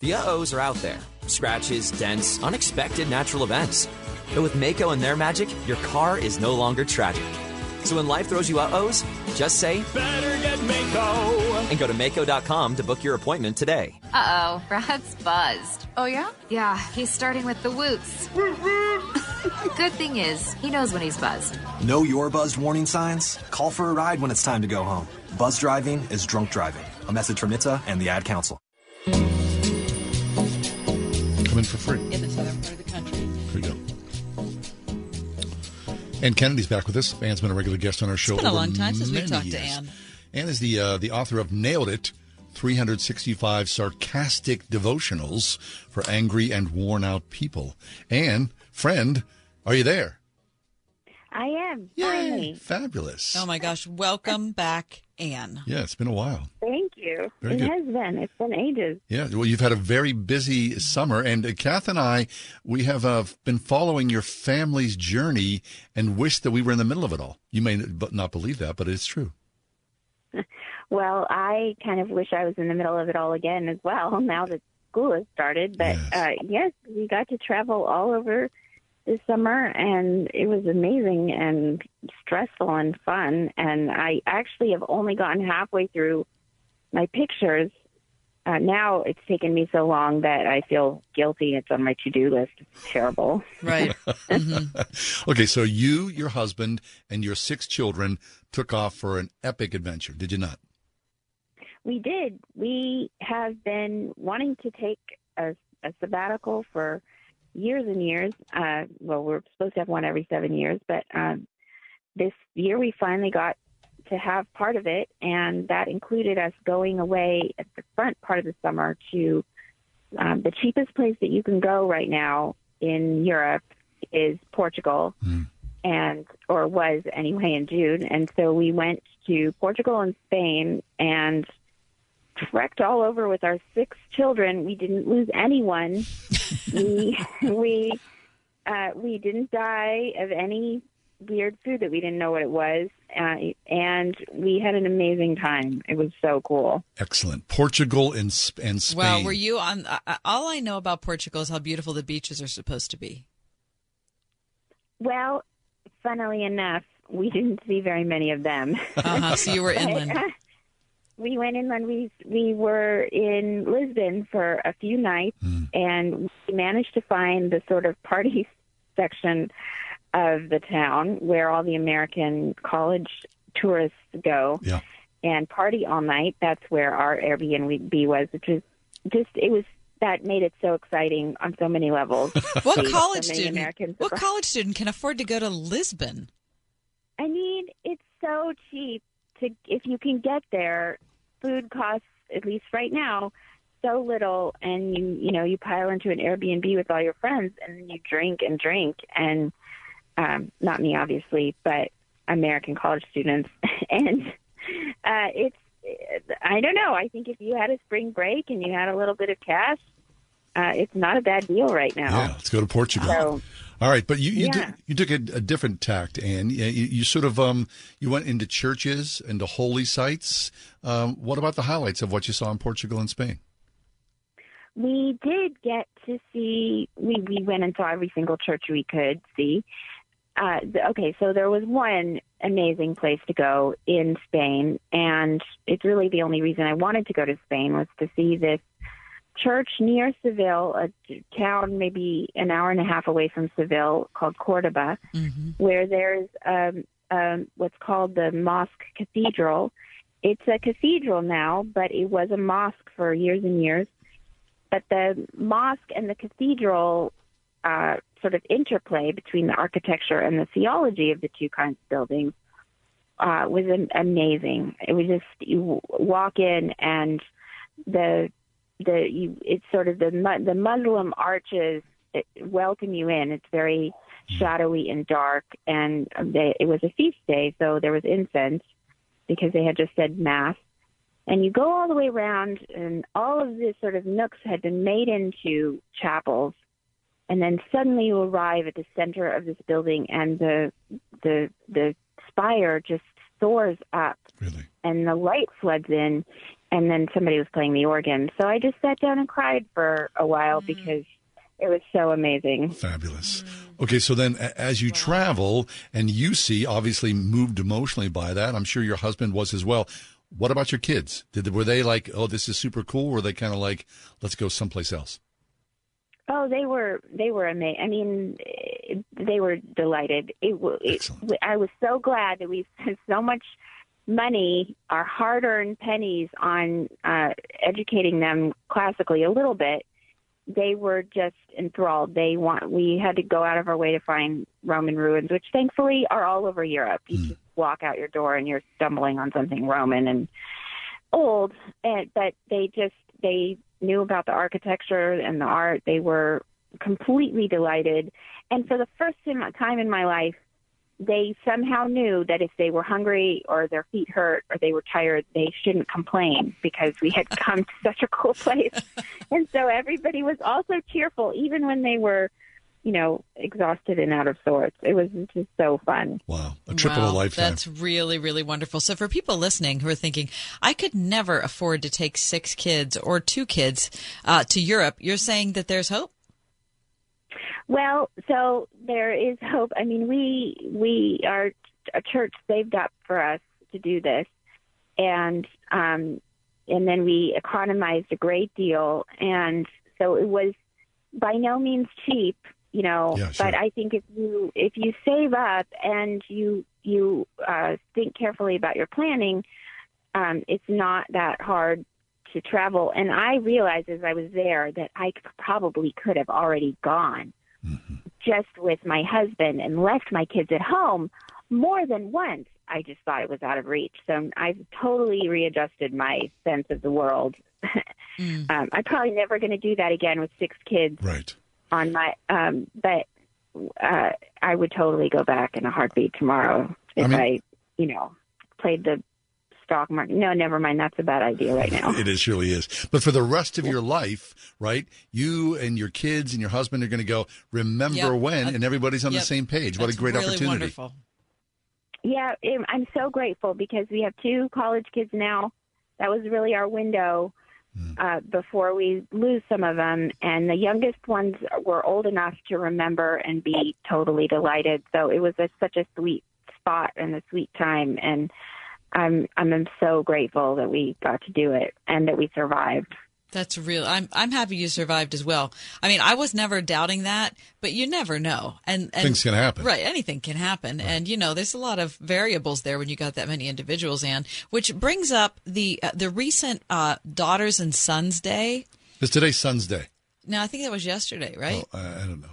The uh-ohs are out there. Scratches, dents, unexpected natural events. But with Maaco and their magic, your car is no longer tragic. So when life throws you uh-ohs, just say, Better get Maaco! and go to Maaco.com to book your appointment today. Uh-oh, Brad's buzzed. Oh, yeah? Yeah, he's starting with the woots. Good thing is, he knows when he's buzzed. Know your buzzed warning signs? Call for a ride when it's time to go home. Buzz driving is drunk driving. A message from NHTSA and the Ad Council. Come in for free. In the southern part of the country. There you go. Anne Kennedy's back with us. Anne's been a regular guest on our show. It's been a long time since we've many talked to years. Anne. Anne is the uh, the author of Nailed It. 365 sarcastic devotionals for angry and worn out people. Anne, friend, are you there? I am. Yay. Finally. Fabulous. Oh my gosh, welcome back, Anne. Yeah, it's been a while. Thank you. Very it good. has been. It's been ages. Yeah, well, you've had a very busy summer, and uh, Kath and I, we have uh, been following your family's journey and wish that we were in the middle of it all. You may not believe that, but it's true. Well, I kind of wish I was in the middle of it all again as well now that school has started. But yes, uh, yes we got to travel all over this summer and it was amazing and stressful and fun. And I actually have only gotten halfway through my pictures. Uh, now it's taken me so long that I feel guilty. It's on my to do list. It's terrible. Right. okay, so you, your husband, and your six children took off for an epic adventure, did you not? We did. We have been wanting to take a, a sabbatical for years and years. Uh, well, we're supposed to have one every seven years, but um, this year we finally got to have part of it, and that included us going away at the front part of the summer to um, the cheapest place that you can go right now in Europe is Portugal, and or was anyway in June. And so we went to Portugal and Spain and trekked all over with our six children. We didn't lose anyone. we we uh, we didn't die of any weird food that we didn't know what it was, uh, and we had an amazing time. It was so cool. Excellent. Portugal and, Sp- and Spain. Well, were you on? Uh, all I know about Portugal is how beautiful the beaches are supposed to be. Well, funnily enough, we didn't see very many of them. Uh-huh, so you were inland. We went inland. We we were in Lisbon for a few nights, hmm. and we managed to find the sort of party section of the town where all the American college tourists go Yeah. and party all night. That's where our Airbnb was, which was just it was that made it so exciting on so many levels. What See college so student? Americans What college student can afford to go to Lisbon? I mean, it's so cheap to if you can get there. Food costs at least right now so little, and you you know you pile into an Airbnb with all your friends, and you drink and drink, and um, not me obviously, but American college students, and uh, it's I don't know. I think if you had a spring break and you had a little bit of cash, uh, it's not a bad deal right now. Yeah, let's go to Portugal. So, All right, but you you, Yeah. took, you took a, a different tact, and you, you sort of um you went into churches, into holy sites. Um, what about the highlights of what you saw in Portugal and Spain? we did get to see. We we went and saw every single church we could see. Uh, okay, so there was one amazing place to go in Spain, and it's really the only reason I wanted to go to Spain was to see this church near Seville, a town maybe an hour and a half away from Seville called Cordoba, where there's um, um, what's called the Mosque Cathedral. It's a cathedral now, but it was a mosque for years and years. But the mosque and the cathedral uh, sort of interplay between the architecture and the theology of the two kinds of buildings uh, was am- amazing. It was just you walk in and the the you it's sort of the mu- the Muslim arches welcome you in. It's very hmm. shadowy and dark, and they, it was a feast day, so there was incense because they had just said mass. And you go all the way around, and all of this sort of nooks had been made into chapels. And then suddenly you arrive at the center of this building, and the the the spire just soars up, and the light floods in, and then somebody was playing the organ. So I just sat down and cried for a while mm. because it was so amazing. Fabulous. Okay, so then as you travel and you see, obviously moved emotionally by that, I'm sure your husband was as well. What about your kids? Did were they like, oh, this is super cool? Or were they kind of like, let's go someplace else? Oh, they were they were amazing. I mean, they were delighted. It, wa- it I was so glad that we spent so much money, our hard-earned pennies, on uh, educating them classically a little bit. They were just enthralled. They want. We had to go out of our way to find Roman ruins, which thankfully are all over Europe. You just walk out your door and you're stumbling on something Roman and old. And but they just they knew about the architecture and the art. They were completely delighted. And for the first time in my life, they somehow knew that if they were hungry or their feet hurt or they were tired, they shouldn't complain because we had come to such a cool place. and so everybody was also cheerful, even when they were, you know, exhausted and out of sorts. It was just so fun. Wow. A trip wow, of a lifetime. That's really, really wonderful. So for people listening who are thinking, I could never afford to take six kids or two kids uh, to Europe, you're saying that there's hope? Well, so there is hope. I mean, we we are a church saved up for us to do this, and um, and then we economized a great deal, and so it was by no means cheap, you know. Yeah, sure. But I think if you if you save up and you you uh, think carefully about your planning, um, it's not that hard to travel. And I realized as I was there that I probably could have already gone just with my husband and left my kids at home more than once. I just thought it was out of reach. So I've totally readjusted my sense of the world. um, I'm probably never going to do that again with six kids. Right. On my, um, but uh, I would totally go back in a heartbeat tomorrow if I, mean- you know, played the stock market. No, never mind. That's a bad idea right now. It is surely is. But for the rest of your life, right? You and your kids and your husband are going to go. Remember Yep. when? And everybody's on Yep. the same page. What a great really opportunity! wonderful. Yeah, um, I'm so grateful because we have two college kids now. That was really our window uh, before we lose some of them. And the youngest ones were old enough to remember and be totally delighted. So it was a, such a sweet spot and a sweet time. And I'm I'm so grateful that we got to do it and that we survived. That's real. I'm I'm happy you survived as well. I mean, I was never doubting that, but you never know. And, and Things can happen. Right, anything can happen. And you know, there's a lot of variables there when you got that many individuals and which brings up the uh, the recent uh, Daughters and Sons Day. Is today Sun's Day. No, I think that was yesterday, right? Oh, I, I don't know.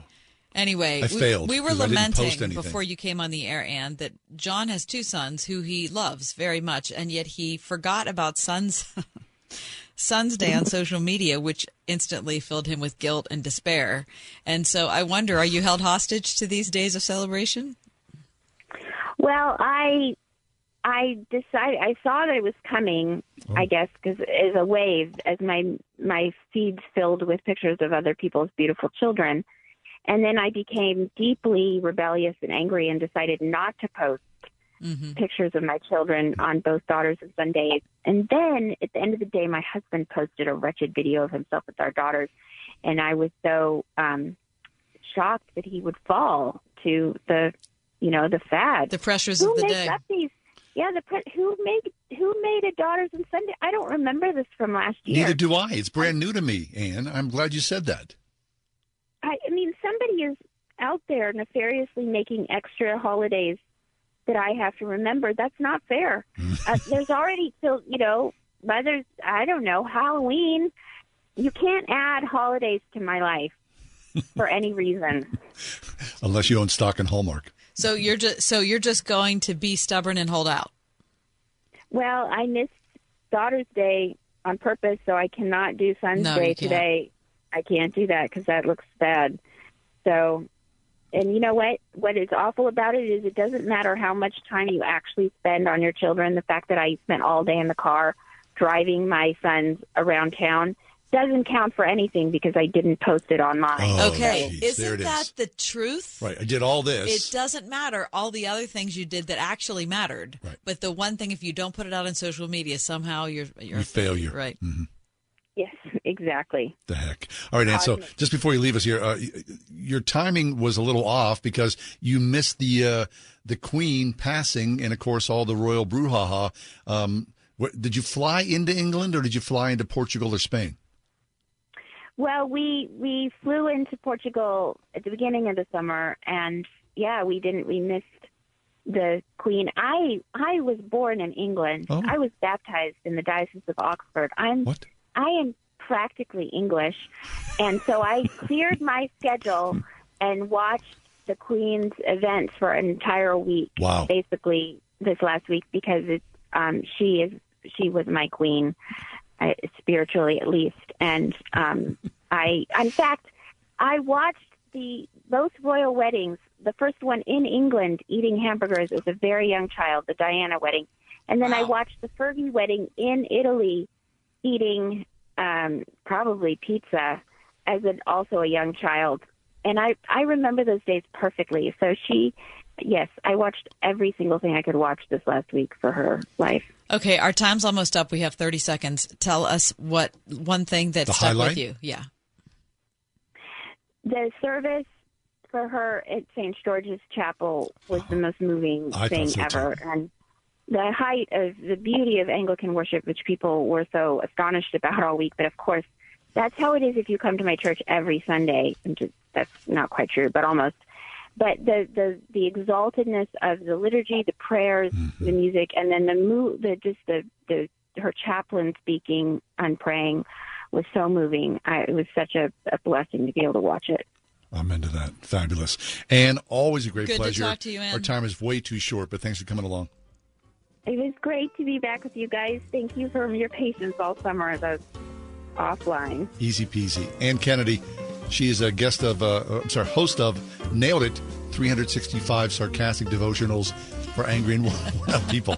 Anyway, I we- failed we, were 'cause I lamenting before you came on the air, Anne, that John has two sons who he loves very much, and yet he forgot about Sons Sons Day on social media, which instantly filled him with guilt and despair. And so I wonder, are you held hostage to these days of celebration? Well, I I decided I saw that it was coming. I oh. guess because as a wave, as my my feeds filled with pictures of other people's beautiful children, and then I became deeply rebellious and angry and decided not to post mm-hmm. pictures of my children on both daughters and Sundays. And then at the end of the day, my husband posted a wretched video of himself with our daughters, and I was so um, shocked that he would fall to the, you know, the fad, the pressures Who of the makes day. Up these, yeah, the pre- who made who made a daughters and Sunday. I don't remember this from last year. Neither do I. It's brand new to me, Anne. I'm glad you said that. I, I mean, somebody is out there nefariously making extra holidays that I have to remember. That's not fair. uh, there's already still, you know, Mother's, I don't know, Halloween. You can't add holidays to my life for any reason. Unless you own stock in Hallmark. So you're just so you're just going to be stubborn and hold out. Well, I missed Daughter's Day on purpose, so I cannot do Son's No, Day you can't. today. I can't do that because that looks bad. So, and you know what? What is awful about it is it doesn't matter how much time you actually spend on your children. The fact that I spent all day in the car driving my sons around town doesn't count for anything because I didn't post it online. Oh, okay, geez, there isn't it that is. the truth? Right. I did all this. It doesn't matter all the other things you did that actually mattered. Right. But the one thing, if you don't put it out on social media, somehow you're you're You failure. Right. Mm-hmm. Yes, exactly. The heck. All right, Anne. So just before you leave us here, uh, your timing was a little off because you missed the uh, the Queen passing, and of course all the royal brouhaha. Um, what, did you fly into England, or did you fly into Portugal or Spain? Well, we we flew into Portugal at the beginning of the summer, and yeah, we didn't. We missed the Queen. I I was born in England. Oh. I was baptized in the Diocese of Oxford. I'm what? I am practically English, and so I cleared my schedule and watched the Queen's events for an entire week. Wow. Basically, this last week because it's um, she is she was my queen, uh, spiritually at least, and um, I in fact I watched the both royal weddings. The first one in England, eating hamburgers as a very young child, the Diana wedding, and then I watched the Fergie wedding in Italy, eating um, probably pizza as an also a young child. And I I remember those days perfectly. So she, yes, I watched every single thing I could watch this last week for her life. Okay, our time's almost up. We have 30 seconds. Tell us what one thing that The stuck highlight? with you. Yeah. The service for her at St. George's Chapel was the most moving I thing so, ever. And the height of the beauty of Anglican worship, which people were so astonished about all week. But of course, that's how it is if you come to my church every Sunday. Just, that's not quite true, but almost. But the, the, the exaltedness of the liturgy, the prayers, mm-hmm. the music, and then the mo- the just the, the her chaplain speaking and praying was so moving. I, it was such a, a blessing to be able to watch it. I'm into that. Fabulous. And always a great Good to pleasure. talk to you, Anne. Our time is way too short, but thanks for coming along. It was great to be back with you guys. Thank you for your patience all summer as I was offline. Easy peasy. Anne Kennedy, she is a guest of, uh, uh, I'm sorry, host of Nailed It 365 Sarcastic Devotionals for Angry and Wild People.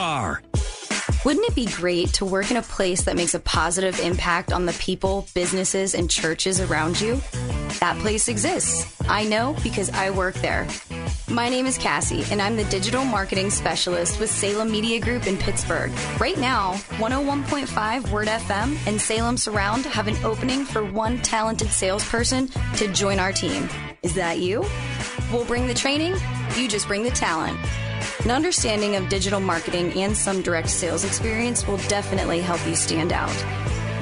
Wouldn't it be great to work in a place that makes a positive impact on the people, businesses, and churches around you? That place exists. I know because I work there. My name is Cassie, and I'm the digital marketing specialist with Salem Media Group in Pittsburgh. Right now, 101.5 Word FM and Salem Surround have an opening for one talented salesperson to join our team. Is that you? We'll bring the training, you just bring the talent. An understanding of digital marketing and some direct sales experience will definitely help you stand out.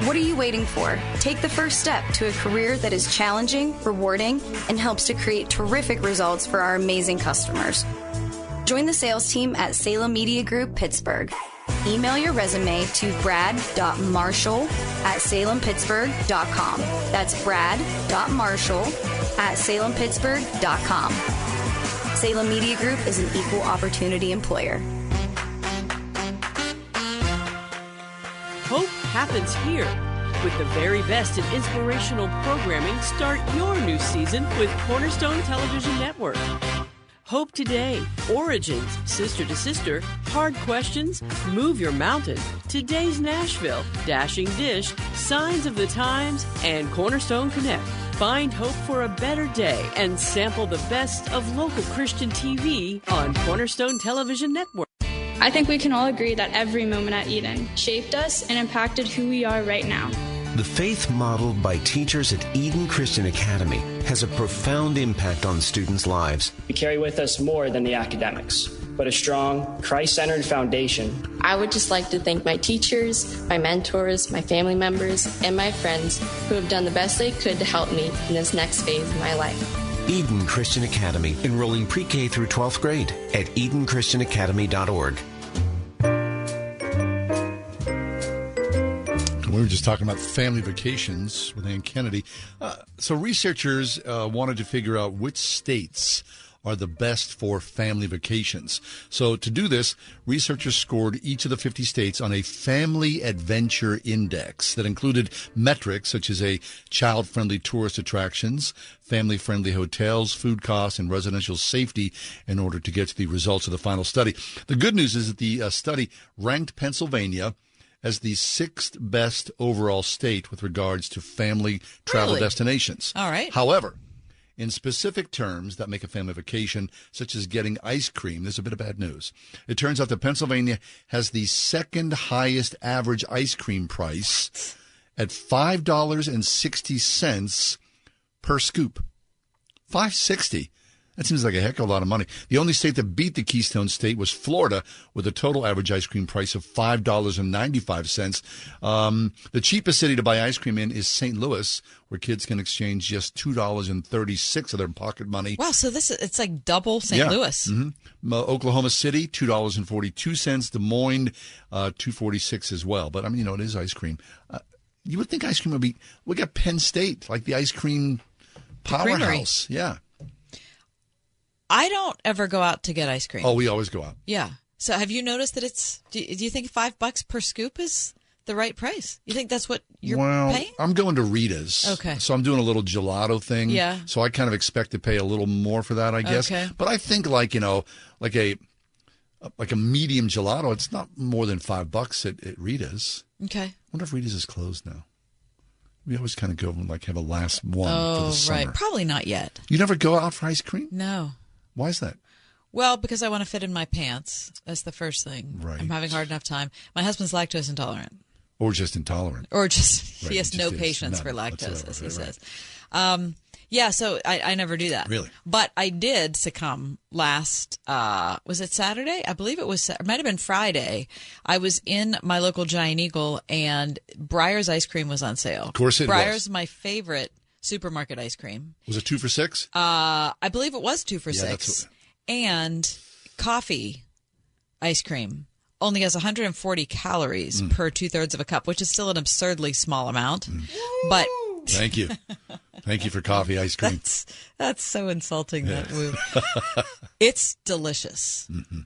What are you waiting for? Take the first step to a career that is challenging, rewarding, and helps to create terrific results for our amazing customers. Join the sales team at Salem Media Group Pittsburgh. Email your resume to brad.marshall at salempittsburgh.com. That's brad.marshall at salempittsburgh.com. Salem Media Group is an equal opportunity employer. Hope happens here. With the very best in inspirational programming, start your new season with Cornerstone Television Network. Hope Today, Origins, Sister to Sister, Hard Questions, Move Your Mountain, Today's Nashville, Dashing Dish, Signs of the Times, and Cornerstone Connect. Find hope for a better day and sample the best of local Christian TV on Cornerstone Television Network. I think we can all agree that every moment at Eden shaped us and impacted who we are right now. The faith modeled by teachers at Eden Christian Academy has a profound impact on students' lives. We carry with us more than the academics, but a strong, Christ centered foundation. I would just like to thank my teachers, my mentors, my family members, and my friends who have done the best they could to help me in this next phase of my life. Eden Christian Academy, enrolling pre K through 12th grade at EdenChristianAcademy.org. We were just talking about family vacations with Anne Kennedy. Uh, so, researchers uh, wanted to figure out which states are the best for family vacations. So, to do this, researchers scored each of the 50 states on a family adventure index that included metrics such as a child friendly tourist attractions, family friendly hotels, food costs, and residential safety in order to get to the results of the final study. The good news is that the uh, study ranked Pennsylvania as the sixth best overall state with regards to family travel Really? destinations. All right. However, in specific terms that make a family vacation, such as getting ice cream, there's a bit of bad news. It turns out that Pennsylvania has the second highest average ice cream price at five dollars and sixty cents per scoop. Five sixty. That seems like a heck of a lot of money. The only state that beat the Keystone State was Florida, with a total average ice cream price of five dollars and ninety-five cents. Um, the cheapest city to buy ice cream in is St. Louis, where kids can exchange just two dollars and thirty-six of their pocket money. Wow, so this is it's like double St. Yeah. Louis. Mhm. Uh, Oklahoma City, two dollars and forty-two cents. Des Moines, uh, two forty-six as well. But I mean, you know, it is ice cream. Uh, you would think ice cream would be. We got Penn State, like the ice cream powerhouse. Yeah. I don't ever go out to get ice cream. Oh, we always go out. Yeah. So have you noticed that it's? Do you, do you think five bucks per scoop is the right price? You think that's what you're well, paying? I'm going to Rita's. Okay. So I'm doing a little gelato thing. Yeah. So I kind of expect to pay a little more for that, I guess. Okay. But I think like, you know, like a like a medium gelato, it's not more than five bucks at, at Rita's. Okay. I wonder if Rita's is closed now. We always kind of go and like have a last one for Oh, the summer. right. Probably not yet. You never go out for ice cream? No. Why is that? Well, because I want to fit in my pants. That's the first thing. Right. I'm having a hard enough time. My husband's lactose intolerant, Or just intolerant. or just Right, he has he no patience for lactose, as he Right, says. Um, yeah, so I, I never do that. Really? But I did succumb last. Uh, was it Saturday? I believe it was. It might have been Friday. I was in my local Giant Eagle, and Breyer's ice cream was on sale. Of course it was. Breyer's my favorite supermarket ice cream. Was it two for six? Uh, I believe it was two for Yeah, six. that's And coffee ice cream only has 140 calories Mm. per two thirds of a cup, which is still an absurdly small amount. But Thank you. Thank you for coffee ice cream. that's that's so insulting. That Yeah. move. it's delicious. Mm-hmm.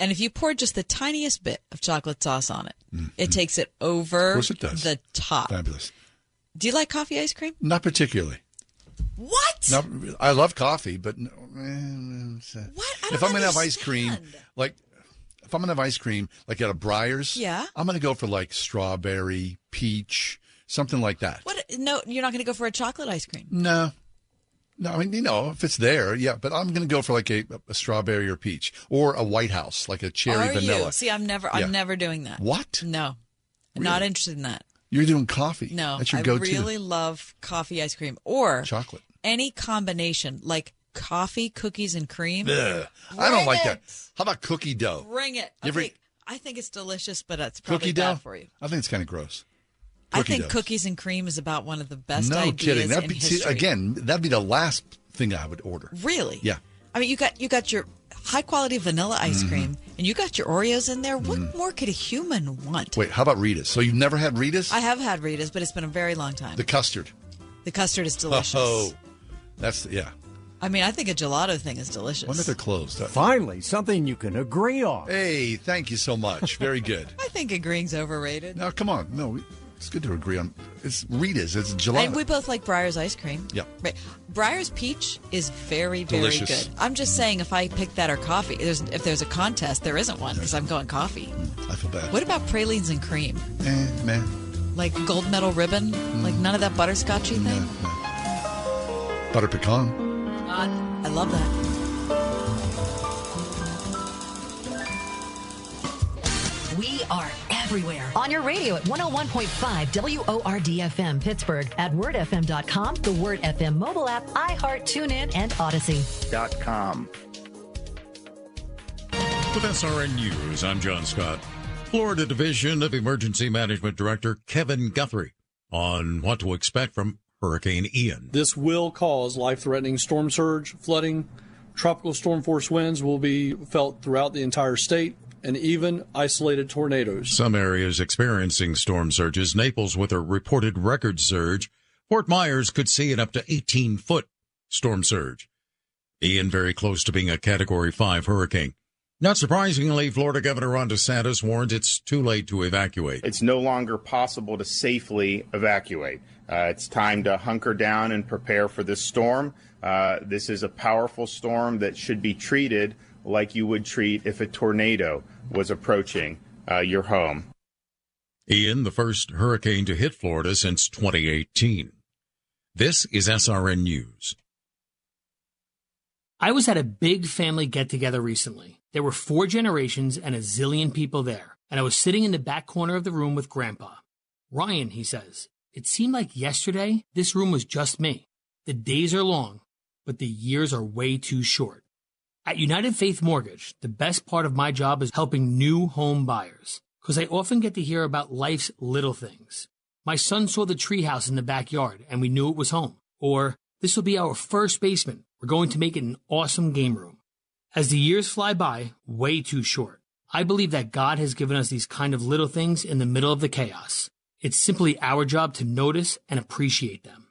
And if you pour just the tiniest bit of chocolate sauce on it, it takes it over it the top. Fabulous. Do you like coffee ice cream? Not particularly. What? Not, I love coffee, but no, eh, What? if I'm gonna have ice cream, like if I'm gonna have ice cream, like at a Breyer's, Yeah. I'm gonna go for like strawberry, peach, something like that. What? No, you're not going to go for a chocolate ice cream. No, No, I mean, you know, if it's there, yeah. But I'm going to go for like a, a strawberry or peach or a White House, like a cherry Are vanilla. you? See, I'm never, Yeah. I'm never doing that. What? No, not interested in that. You're doing coffee. No, That's your I go-to. really love coffee ice cream or Chocolate. Any combination like coffee, cookies, and cream. Ugh. I don't like it. that. How about cookie dough? Bring it. You ever Okay, eat I think it's delicious, but it's probably cookie bad dough for you. I think it's kind of gross. I Cookie think dough. cookies and cream is about one of the best no ideas kidding. That'd in be see, history. again. That'd be the last thing I would order. Really? Yeah. I mean, you got you got your high quality vanilla ice Mhm. cream, and you got your Oreos in there. Mm-hmm. What more could a human want? Wait, how about Rita's? So you've never had Rita's? I have had Rita's, but it's been a very long time. the custard. The custard is delicious. Oh, that's yeah. I mean, I think a gelato thing is delicious. Wonder if they're closed. Finally, something you can agree on. Hey, thank you so much. Very good. I think agreeing's overrated. now, come on. No, we- it's good to agree on. It's Rita's. It's gelato. And we both like Breyer's ice cream. Yeah. Right. Breyer's peach is very, very Delicious. good. I'm just saying, if I pick that or coffee, there's, if there's a contest, there isn't one because I'm going coffee. I feel bad. What about pralines and cream? Eh, man. Like gold medal ribbon? Like none of that butterscotchy thing? Butter pecan. God, I love that. We are everywhere. On your radio at 101.5 WORD FM Pittsburgh, at wordfm.com, the Word FM mobile app, iHeart, TuneIn, and Audacy. Dot com. With SRN News, I'm John Scott. Florida Division of Emergency Management Director Kevin Guthrie on what to expect from Hurricane Ian. This will cause life threatening storm surge, flooding, tropical storm force winds will be felt throughout the entire state, and even isolated tornadoes. Some areas experiencing storm surges. Naples with a reported record surge. Fort Myers could see an up to 18 foot storm surge. Ian very close to being a Category 5 hurricane. Not surprisingly, Florida Governor Ron DeSantis warns it's too late to evacuate. It's no longer possible to safely evacuate. Uh, it's time to hunker down and prepare for this storm. Uh, this is a powerful storm that should be treated like you would treat if a tornado was approaching uh, your home. Ian, the first hurricane to hit Florida since 2018. This is SRN News. I was at a big family get together recently. There were four generations and a zillion people there, and I was sitting in the back corner of the room with Grandpa. Ryan, he says, it seemed like yesterday this room was just me. The days are long, but the years are way too short. At United Faith Mortgage, the best part of my job is helping new home buyers, because I often get to hear about life's little things. My son saw the treehouse in the backyard and we knew it was home. Or, this will be our first basement. We're going to make it an awesome game room. As the years fly by, way too short, I believe that God has given us these kind of little things in the middle of the chaos. It's simply our job to notice and appreciate them.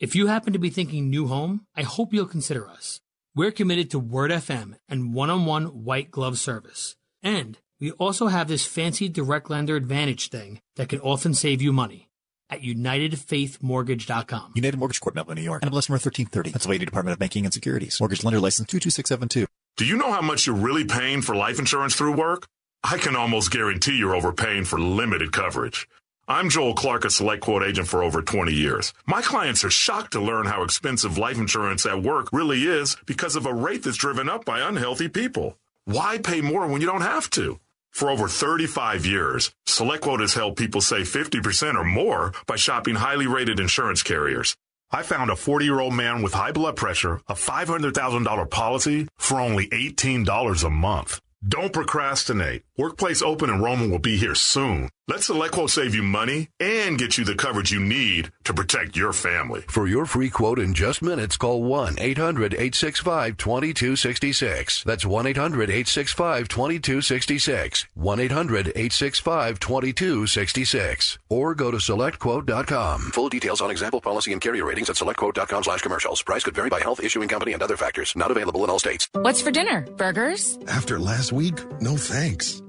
If you happen to be thinking new home, I hope you'll consider us. We're committed to Word FM and one on one white glove service. And we also have this fancy direct lender advantage thing that can often save you money at UnitedFaithMortgage.com. United Mortgage Corp, Melville, New York. And NMLS number 1330. Pennsylvania Department of Banking and Securities. Mortgage lender license 22672. Do you know how much you're really paying for life insurance through work? I can almost guarantee you're overpaying for limited coverage. I'm Joel Clark, a select quote agent for over 20 years. My clients are shocked to learn how expensive life insurance at work really is because of a rate that's driven up by unhealthy people. Why pay more when you don't have to? For over 35 years, SelectQuote has helped people save 50% or more by shopping highly rated insurance carriers. I found a 40 year old man with high blood pressure, a $500,000 policy for only $18 a month. Don't procrastinate. Workplace open enrollment will be here soon. Let SelectQuote save you money and get you the coverage you need to protect your family. For your free quote in just minutes, call 1 800 865 2266. That's 1 800 865 2266. 1 800 865 2266. Or go to selectquote.com. Full details on example policy and carrier ratings at selectquote.com slash commercials. Price could vary by health issuing company and other factors. Not available in all states. What's for dinner? Burgers? After last week, no thanks.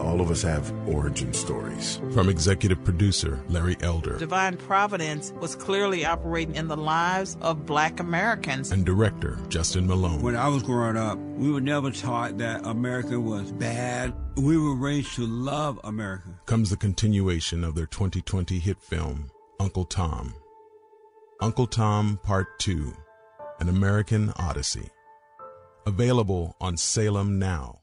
All of us have origin stories. From executive producer Larry Elder Divine Providence was clearly operating in the lives of black Americans. and director Justin Malone. When I was growing up, we were never taught that America was bad. We were raised to love America. comes the continuation of their 2020 hit film, Uncle Tom. Uncle Tom Part 2 An American Odyssey. Available on Salem Now.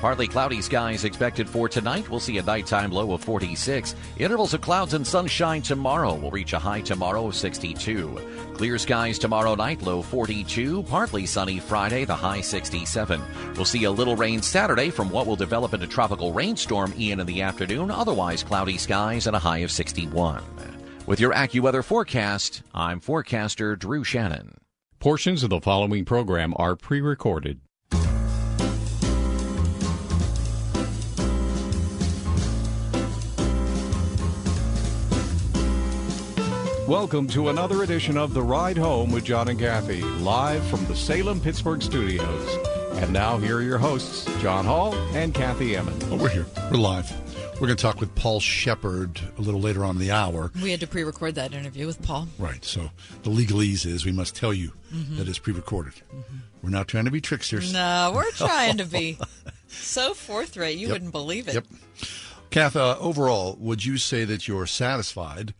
Partly cloudy skies expected for tonight. We'll see a nighttime low of 46. Intervals of clouds and sunshine tomorrow. We'll reach a high tomorrow of 62. Clear skies tomorrow night, low 42. Partly sunny Friday, the high 67. We'll see a little rain Saturday from what will develop into tropical rainstorm Ian in the afternoon. Otherwise, cloudy skies and a high of 61. With your AccuWeather forecast, I'm forecaster Drew Shannon. Portions of the following program are pre Welcome to another edition of The Ride Home with John and Kathy, live from the Salem Pittsburgh studios. And now, here are your hosts, John Hall and Kathy Emmons. Oh, we're here. We're live. We're going to talk with Paul Shepherd a little later on in the hour. We had to pre-record that interview with Paul. Right. So the legalese is we must tell you Mhm. that it's pre-recorded. We're not trying to be tricksters. No, we're trying to be so forthright. You Yep. wouldn't believe it. Yep. Kath, uh, overall, would you say that you're satisfied,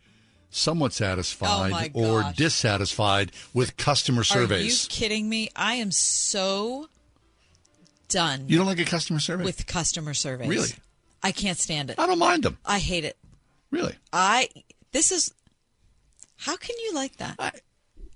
somewhat oh, satisfied, Oh, or dissatisfied with customer surveys. Are you kidding me? I am so done. You don't like a customer survey? with customer surveys? Really? I can't stand it. I don't mind them. I hate it. Really? I this is how can you like that?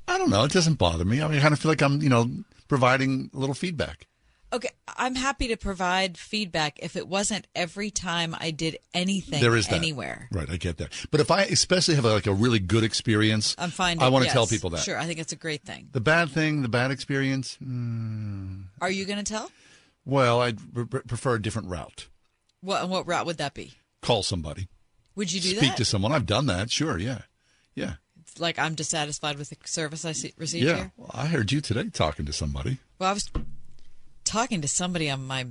I don't know. It doesn't bother me. I mean, I kind of feel like I'm, you know, providing a little feedback. Okay, I'm happy to provide feedback if it wasn't every time I did anything there is that. anywhere. Right, I get that. But if I especially have like a really good experience, I'm fine. I want to yes, tell people that. Sure, I think it's a great thing. The bad thing, the bad experience, mm, Are you going to tell? well, I'd pre- prefer a different route. What what route would that be? Call somebody. Would you do Speak that? to someone. I've done that. Sure, yeah. Yeah. It's like I'm dissatisfied with the service I see, received yeah. here. Well, I heard you today talking to somebody. Well, I was talking to somebody on my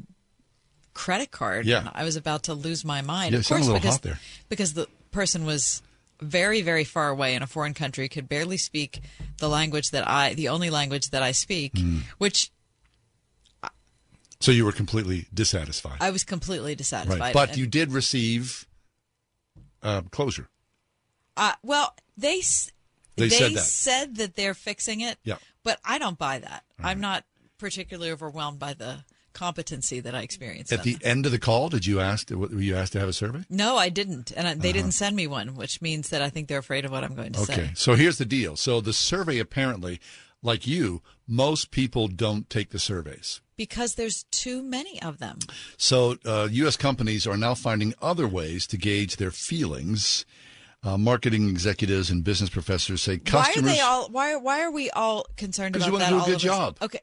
credit card. Yeah. I was about to lose my mind. Yeah, of course, because because the person was very very far away in a foreign country, could barely speak the language that I, the only language that I speak, Mm. which So you were completely dissatisfied. I was completely dissatisfied. right. But And- you did receive uh, closure. Uh, well, they s- They said that. said that they're fixing it. Yeah. But I don't buy that. I'm not particularly overwhelmed by the competency that I experienced. At the end of the call, did you ask? Were you asked to have a survey? No, I didn't, and I, they Uh-huh. didn't send me one, which means that I think they're afraid of what I'm going to Okay. say. Okay, so here's the deal. So the survey apparently, like you, most people don't take the surveys. Because there's too many of them. So uh, U.S. companies are now finding other ways to gauge their feelings. Uh, marketing executives and business professors say customers. Why are they all? Why? Why are we all concerned about you wanna that? do a good job. Okay.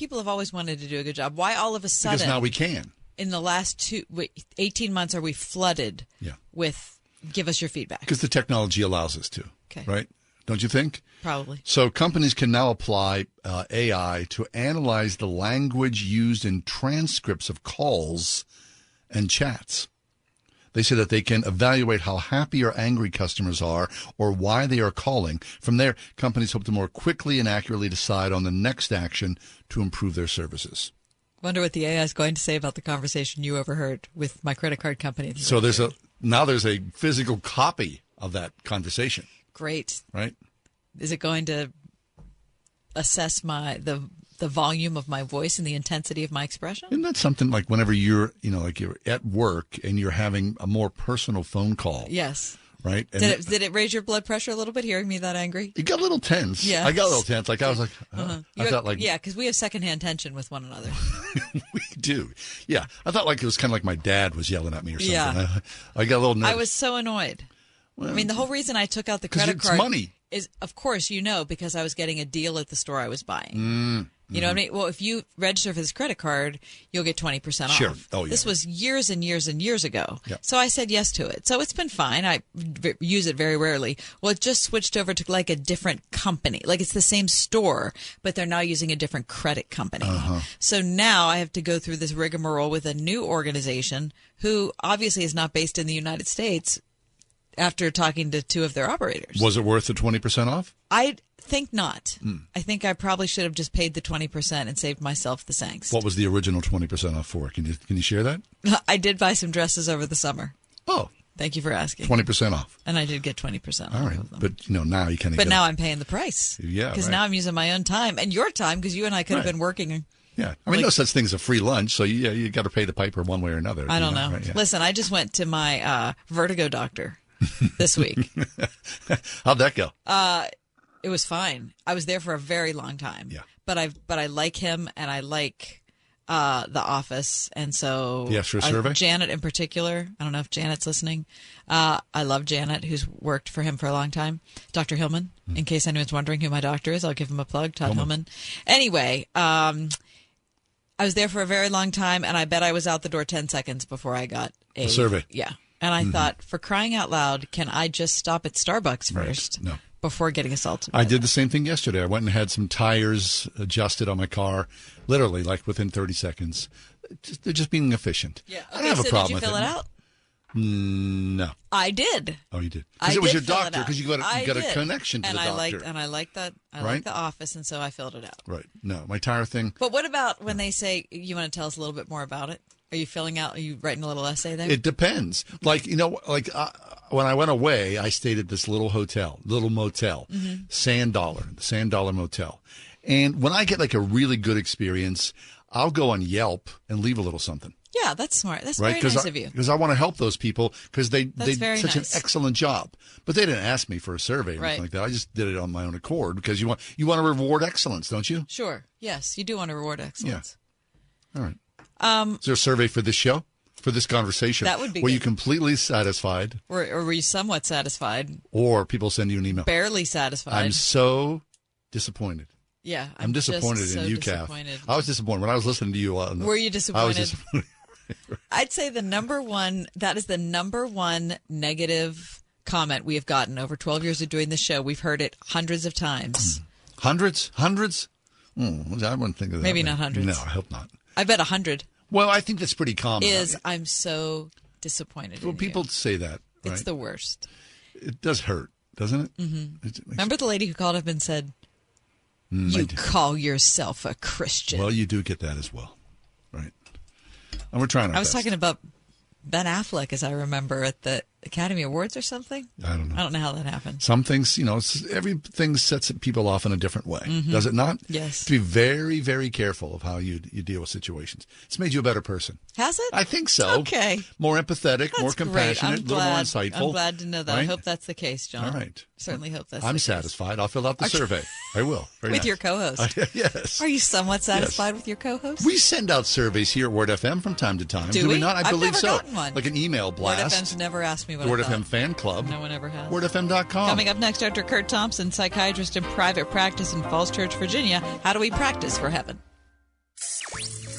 People have always wanted to do a good job. Why all of a sudden? because now we can. In the last two, 18 months, are we flooded Yeah. with give us your feedback? Because the technology allows us to. Okay. Right? Don't you think? Probably. So companies can now apply uh, AI to analyze the language used in transcripts of calls and chats. They say that they can evaluate how happy or angry customers are or why they are calling. From there, companies hope to more quickly and accurately decide on the next action to improve their services. Wonder what the AI is going to say about the conversation you overheard with my credit card company. So there's a now there's a physical copy of that conversation, Great. right? Is it going to assess my the the volume of my voice and the intensity of my expression? Isn't that something like whenever you're, you know, like you're at work and you're having a more personal phone call? Yes. right? And Did it, did it raise your blood pressure a little bit hearing me that angry? it got a little tense. Yeah. I got a little tense. Like I was like, uh, Uh-huh. I You- thought like yeah, because we have secondhand tension with one another. we do. Yeah, I thought like it was kind of like my dad was yelling at me or something. Yeah. I, I got a little nervous. I was so annoyed. I mean, the whole reason I took out the credit card money. is, of course, you know, because I was getting a deal at the store I was buying. Mm, You know what I mean? Well, if you register for this credit card, you'll get 20% off. Sure. Oh, yeah. This was years and years and years ago. Yeah. So I said yes to it. So it's been fine. I v- use it very rarely. Well, it just switched over to like a different company. Like it's the same store, but they're now using a different credit company. Uh-huh. So now I have to go through this rigmarole with a new organization who obviously is not based in the United States after talking to two of their operators. Was it worth the twenty percent off? I think not. Hmm. I think I probably should have just paid the 20% and saved myself the thanks. What was the original twenty percent off for? Can you can you share that? I did buy some dresses over the summer. Oh. Thank you for asking. Twenty percent off. And I did get 20% off. All right, but you know now you of. But now I'm paying the price. Yeah, Because right. now I'm using my own time and your time because you and I could have been working. Yeah, I mean, Like- no such thing as a free lunch, so you, yeah, you got to pay the piper one way or another. I you don't know. right, yeah. Listen, I just went to my uh, vertigo doctor this week. How'd that go? Uh, it was fine. I was there for a very long time. Yeah. But I but I like him and I like uh, the office, and so He asked for a I- survey? Janet in particular. I don't know if Janet's listening. Uh, I love Janet, who's worked for him for a long time. Dr. Hillman. Hmm. In case anyone's wondering who my doctor is, I'll give him a plug. Todd Hillman. Hillman. Anyway, um, I was there for a very long time, and I bet I was out the door ten seconds before I got a, A survey. Yeah. And I Mhm. thought, for crying out loud, can I just stop at Starbucks Right. first No. before getting assaulted? I did the same thing yesterday. I went and had some tires adjusted on my car, literally like within 30 seconds. Just, they're just being efficient. Yeah. I Okay, don't have so a problem did you fill it. it out? No. I did. Oh, you did. Because it was your doctor. Because you got, a, I you got a connection to and the I doctor. liked and I like that. I Right? liked the office, and so I filled it out. Right. No, my tire thing. But what about when they say you want to tell us a little bit more about it? Are you filling out? Are you writing a little essay there? It depends. Like you know, like uh, when I went away, I stayed at this little hotel, little motel, Mhm. Sand Dollar, the Sand Dollar Motel. And when I get like a really good experience, I'll go on Yelp and leave a little something. yeah, that's smart. That's right? very nice I, of you. Because I want to help those people because they That's they did such nice. an excellent job. But they didn't ask me for a survey or Right. anything like that. I just did it on my own accord because you want you want to reward excellence, don't you? Sure. Yes, you do want to reward excellence. Yeah. All right. Um, Is there a survey for this show? For this conversation? That would be Were you completely satisfied or, or were you somewhat satisfied? or people send you an email? Barely satisfied. I'm so disappointed. yeah, I'm, I'm, disappointed so in you, disappointed. Calf. I was disappointed when I was listening to you. On the, Were you disappointed? I was disappointed? I'd say the number one that is the number one negative comment we have gotten over 12 years of doing the show. We've heard it hundreds of times. Hundreds, hundreds. Hmm, I wouldn't think of that. Maybe not hundreds. No, I hope not. I bet a hundred Well, I think that's pretty common. is I'm so disappointed. well, in people you. say that. It's the worst. It does hurt, doesn't it? Mm-hmm. It- Remember the lady who called up and said, Mm, "You call yourself a Christian?" Well, you do get that as well, right? And we're trying I was best. talking about Ben Affleck, as I remember, at the Academy Awards or something. I don't know. I don't know how that happened. Some things, you know, everything sets people off in a different way, Mhm. does it not? Yes. To be very, very careful of how you you deal with situations. It's made you a better person. Has it? I think so. Okay. More empathetic, more That's great. compassionate, a little more insightful. I'm glad to know that. I hope that's the case, John. All right. Certainly hope that's I'm satisfied. I'll fill out the survey. I will. Very With nice. your co-host. Uh, yes. Are you somewhat satisfied with your co-host? We send out surveys here at Word FM from time to time. Do we? we? not? I I've believe so. Like an email blast. Word. FM's never asked me what Word I thought. FM fan club. No one ever has. WordFM.com. Coming up next, Dr. Curt Thompson, psychiatrist in private practice in Falls Church, Virginia. How do we practice for heaven?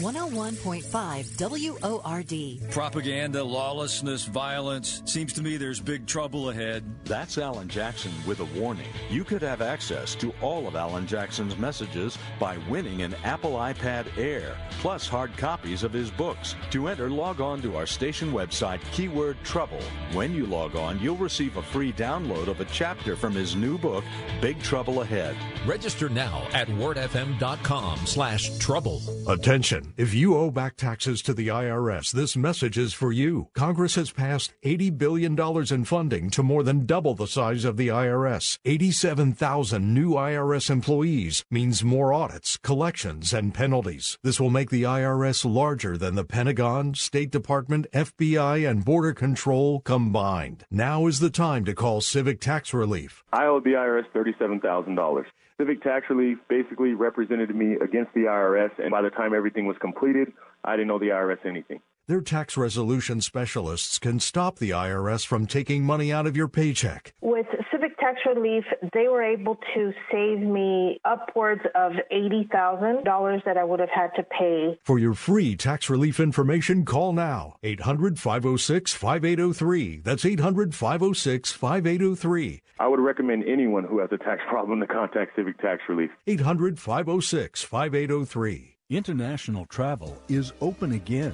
101.5 WORD. Propaganda, lawlessness, violence. Seems to me there's big trouble ahead. That's Allen Jackson with a warning. You could have access to all of Allen Jackson's messages by winning an Apple iPad Air, plus hard copies of his books. To enter, log on to our station website, keyword trouble. When you log on, you'll receive a free download of a chapter from his new book, Big Trouble Ahead. Register now at wordfm.com slash trouble. Attention. If you owe back taxes to the IRS, this message is for you. Congress has passed $80 billion in funding to more than double the size of the IRS. 87,000 new IRS employees means more audits, collections, and penalties. This will make the IRS larger than the Pentagon, State Department, FBI, and Border Control combined. Now is the time to call Civic Tax Relief. I owe the IRS $37,000. Civic Tax Relief basically represented me against the IRS, and by the time everything was completed, I didn't owe the IRS anything. Their tax resolution specialists can stop the IRS from taking money out of your paycheck. With Civic Tax Relief, they were able to save me upwards of $80,000 that I would have had to pay. For your free tax relief information, call now 800 506 5803. That's 800 506 5803. I would recommend anyone who has a tax problem to contact Civic Tax Relief. 800 506 5803. International travel is open again.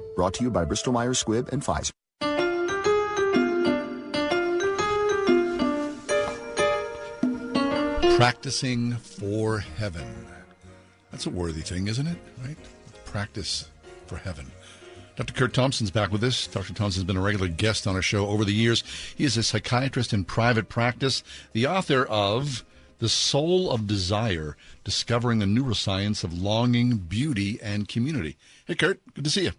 Brought to you by Bristol Myers Squibb and Pfizer. Practicing for heaven. That's a worthy thing, isn't it? Right? Practice for heaven. Dr. Curt Thompson's back with us. Dr. Thompson's been a regular guest on our show over the years. He is a psychiatrist in private practice, the author of The Soul of Desire Discovering the Neuroscience of Longing, Beauty, and Community. Hey, Curt, good to see you.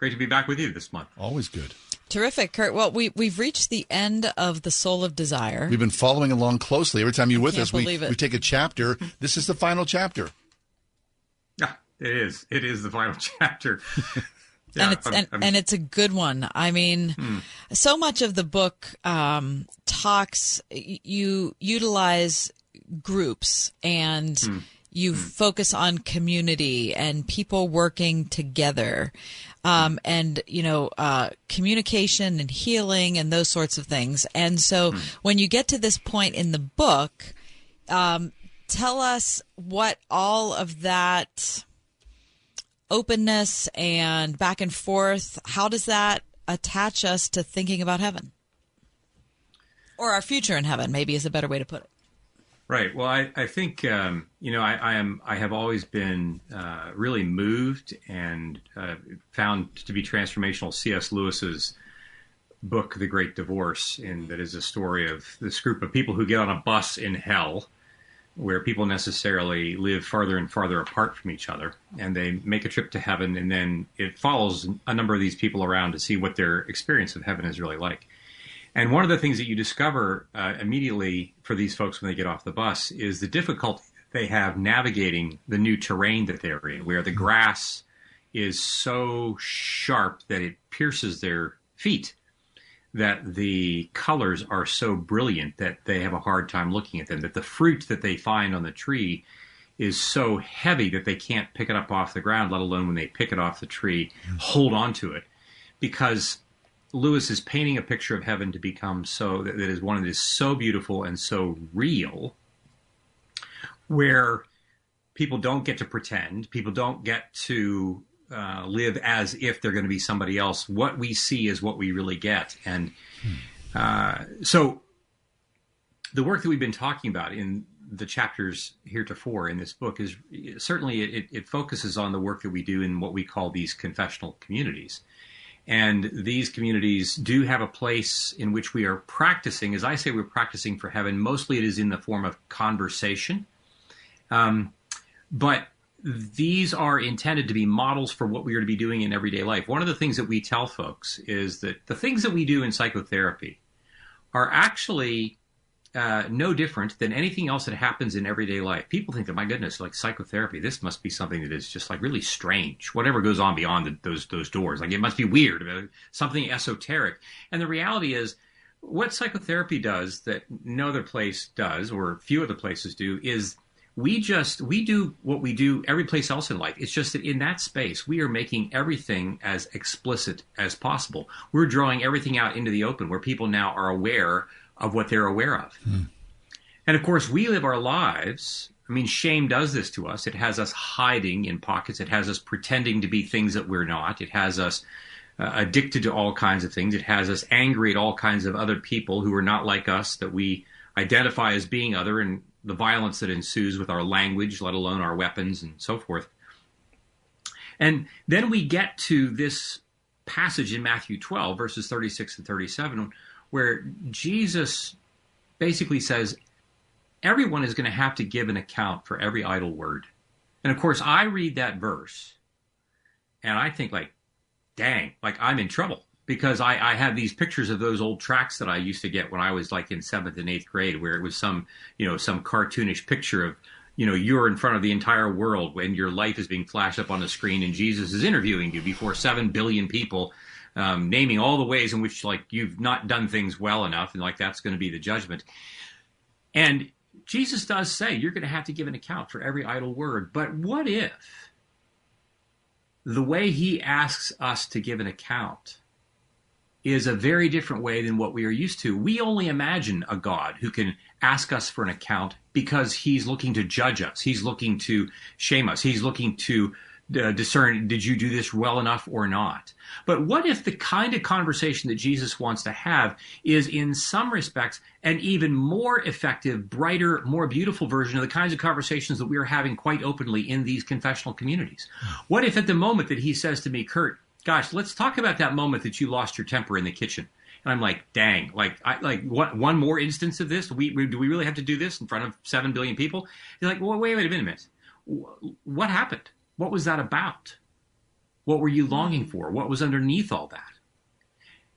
Great to be back with you this month. Always good. Terrific, Curt. Well, we we've reached the end of the Soul of Desire. We've been following along closely. Every time you're with us, we, it. we take a chapter. This is the final chapter. Yeah, it is. It is the final chapter. and it's I'm- and, I'm- and it's a good one. I mean, Hmm. so much of the book um, talks. You utilize groups and Hmm. You focus on community and people working together, um, and you know uh, communication and healing and those sorts of things. And so Hmm. when you get to this point in the book. Um, tell us what all of that openness and back and forth, how does that attach us to thinking about heaven? Or our future in heaven, maybe is a better way to put it. Right. Well, I, I think um, you know I, I am I have always been uh, really moved and uh, found to be transformational. C.S. Lewis's book, The Great Divorce, and that is a story of this group of people who get on a bus in hell, where people necessarily live farther and farther apart from each other, and they make a trip to heaven, and then it follows a number of these people around to see what their experience of heaven is really like. And one of the things that you discover uh, immediately for these folks when they get off the bus is the difficulty they have navigating the new terrain that they're in, where the grass is so sharp that it pierces their feet, that the colors are so brilliant that they have a hard time looking at them, that the fruit that they find on the tree is so heavy that they can't pick it up off the ground, let alone when they pick it off the tree, hold on to it. Because Lewis is painting a picture of heaven to become so that, is one that is so beautiful and so real, where people don't get to pretend, people don't get to uh, live as if they're going to be somebody else. What we see is what we really get. And uh, so the work that we've been talking about in the chapters heretofore in this book is certainly it, it focuses on the work that we do in what we call these confessional communities. And these communities do have a place in which we are practicing. As I say, we're practicing for heaven. Mostly it is in the form of conversation. Um, but these are intended to be models for what we are to be doing in everyday life. One of the things that we tell folks is that the things that we do in psychotherapy are actually uh, no different than anything else that happens in everyday life. People think that, my goodness, like psychotherapy, this must be something that is just like really strange. Whatever goes on beyond the, those those doors, like it must be weird, uh, something esoteric. And the reality is, what psychotherapy does that no other place does, or few other places do, is we just we do what we do every place else in life it's just that in that space we are making everything as explicit as possible we're drawing everything out into the open where people now are aware of what they're aware of. Hmm. and of course we live our lives i mean shame does this to us. It has us hiding in pockets. It has us pretending to be things that we're not. It has us uh, addicted to all kinds of things. It has us angry at all kinds of other people who are not like us that we identify as being other and the violence that ensues with our language, let alone our weapons and so forth. And then we get to this passage in Matthew 12, verses 36 and 37, where Jesus basically says, Everyone is going to have to give an account for every idle word. And of course, I read that verse and I think, like, dang, like I'm in trouble because I, I have these pictures of those old tracks that I used to get when I was like in seventh and eighth grade, where it was some, you know, some cartoonish picture of, you know, you're in front of the entire world when your life is being flashed up on the screen and Jesus is interviewing you before seven billion people, um, naming all the ways in which like you've not done things well enough, and like that's going to be the judgment. And Jesus does say you're going to have to give an account for every idle word. But what if the way he asks us to give an account is a very different way than what we are used to. We only imagine a God who can ask us for an account because he's looking to judge us. He's looking to shame us. He's looking to uh, discern did you do this well enough or not. But what if the kind of conversation that Jesus wants to have is, in some respects, an even more effective, brighter, more beautiful version of the kinds of conversations that we are having quite openly in these confessional communities? What if at the moment that he says to me, Curt, gosh, let's talk about that moment that you lost your temper in the kitchen. And I'm like, dang, like, I, like what, one more instance of this? Do we, do we really have to do this in front of seven billion people? You're like, well, wait, wait a minute. What happened? What was that about? What were you longing for? What was underneath all that?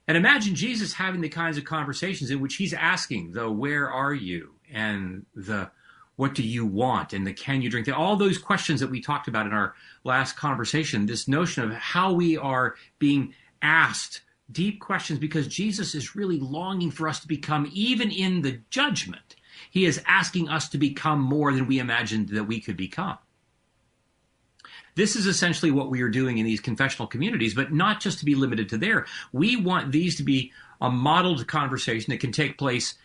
And imagine Jesus having the kinds of conversations in which he's asking the where are you and the what do you want and the can you drink all those questions that we talked about in our last conversation this notion of how we are being asked deep questions because jesus is really longing for us to become even in the judgment he is asking us to become more than we imagined that we could become this is essentially what we are doing in these confessional communities, but not just to be limited to there. We want these to be a modeled conversation that can take place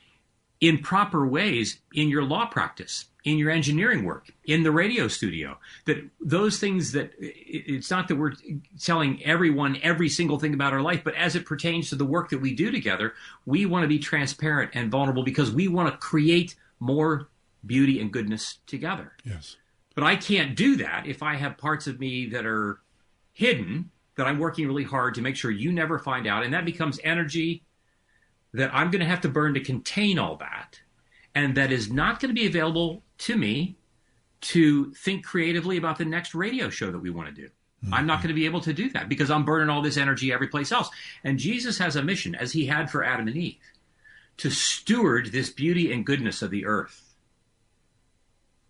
in proper ways in your law practice, in your engineering work, in the radio studio. That those things that it's not that we're telling everyone every single thing about our life, but as it pertains to the work that we do together, we want to be transparent and vulnerable because we want to create more beauty and goodness together. Yes. But I can't do that if I have parts of me that are hidden that I'm working really hard to make sure you never find out. And that becomes energy that I'm going to have to burn to contain all that, and that is not going to be available to me to think creatively about the next radio show that we want to do. Mm-hmm. I'm not going to be able to do that because I'm burning all this energy every place else. And Jesus has a mission, as he had for Adam and Eve, to steward this beauty and goodness of the earth.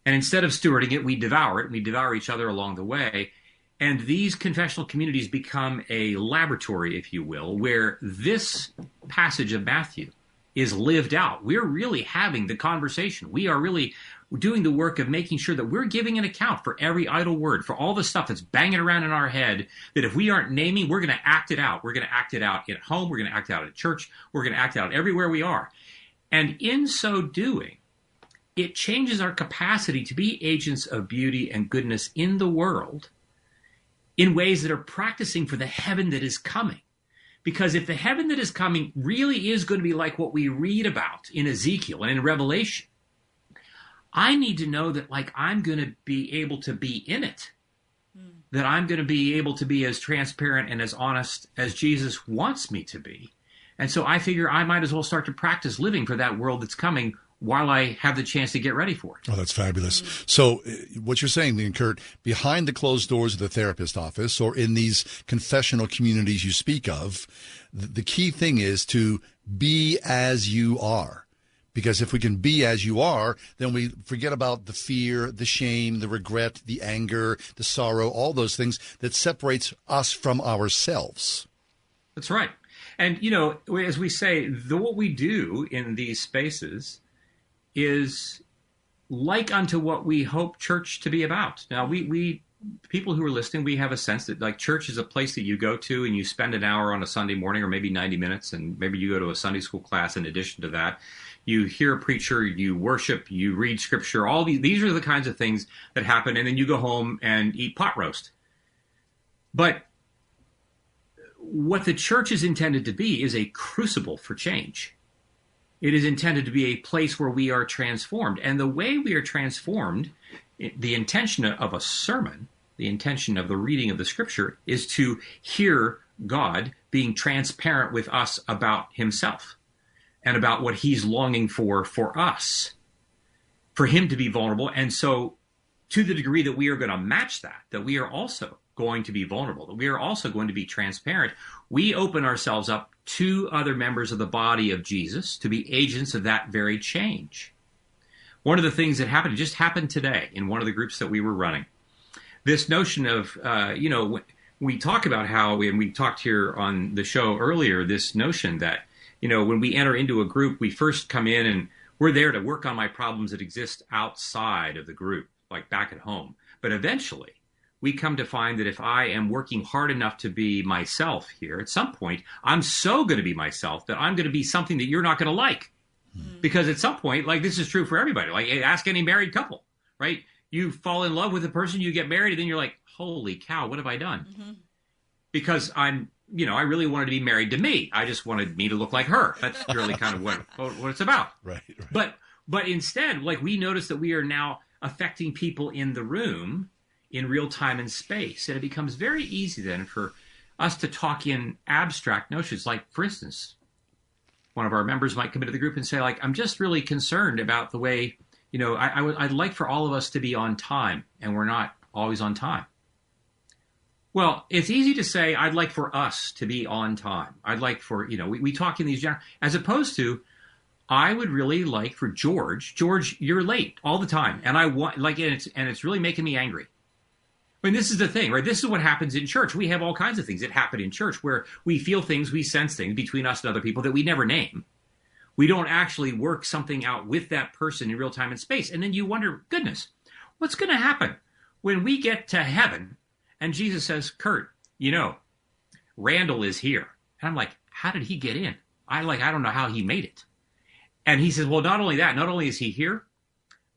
And instead of stewarding it, we devour it. We devour each other along the way. And these confessional communities become a laboratory, if you will, where this passage of Matthew is lived out. We're really having the conversation. We are really doing the work of making sure that we're giving an account for every idle word, for all the stuff that's banging around in our head, that if we aren't naming, we're going to act it out. We're going to act it out at home. We're going to act it out at church. We're going to act it out everywhere we are. And in so doing, it changes our capacity to be agents of beauty and goodness in the world in ways that are practicing for the heaven that is coming. Because if the heaven that is coming really is going to be like what we read about in Ezekiel and in Revelation, I need to know that like I'm going to be able to be in it. Hmm. That I'm going to be able to be as transparent and as honest as Jesus wants me to be. And so I figure I might as well start to practice living for that world that's coming while I have the chance to get ready for it. Oh, that's fabulous. So, uh, what you're saying, then, Curt, behind the closed doors of the therapist office or in these confessional communities you speak of, the key thing is to be as you are. Because if we can be as you are, then we forget about the fear, the shame, the regret, the anger, the sorrow, all those things that separates us from ourselves. That's right. And, you know, as we say, the, what we do in these spaces is like unto what we hope church to be about. Now, we, we people who are listening, we have a sense that like church is a place that you go to and you spend an hour on a Sunday morning or maybe 90 minutes, and maybe you go to a Sunday school class in addition to that. You hear a preacher, you worship, you read scripture, all these, these are the kinds of things that happen, and then you go home and eat pot roast. But what the church is intended to be is a crucible for change. It is intended to be a place where we are transformed. And the way we are transformed, the intention of a sermon, the intention of the reading of the scripture, is to hear God being transparent with us about himself and about what he's longing for for us, for him to be vulnerable. And so, to the degree that we are going to match that, that we are also going to be vulnerable, that we are also going to be transparent, we open ourselves up to other members of the body of Jesus to be agents of that very change. One of the things that happened, just happened today in one of the groups that we were running. This notion of, uh, you know, we talk about how, we, and we talked here on the show earlier, this notion that, you know, when we enter into a group, we first come in and we're there to work on my problems that exist outside of the group, like back at home. But eventually, we come to find that if I am working hard enough to be myself here, at some point, I'm so going to be myself that I'm going to be something that you're not going to like. Mm-hmm. Because at some point, like this is true for everybody. Like ask any married couple, right? You fall in love with a person, you get married, and then you're like, holy cow, what have I done? Mm-hmm. Because I'm, you know, I really wanted to be married to me. I just wanted me to look like her. That's really kind of what, what it's about. Right, right. But, but instead, like we notice that we are now affecting people in the room in real time and space. And it becomes very easy then for us to talk in abstract notions. Like, for instance, one of our members might come into the group and say, like, I'm just really concerned about the way, you know, I, I would, I'd like for all of us to be on time, and we're not always on time. Well, it's easy to say, I'd like for us to be on time. I'd like for, you know, we, we talk in these, as opposed to, I would really like for George, George, you're late all the time. And I want, like, and it's, and it's really making me angry. I mean, this is the thing, right? This is what happens in church. We have all kinds of things that happen in church where we feel things, we sense things between us and other people that we never name. We don't actually work something out with that person in real time and space. And then you wonder, goodness, what's going to happen when we get to heaven and Jesus says, Curt, you know, Randall is here. And I'm like, how did he get in? I like, I don't know how he made it. And he says, well, not only that, not only is he here,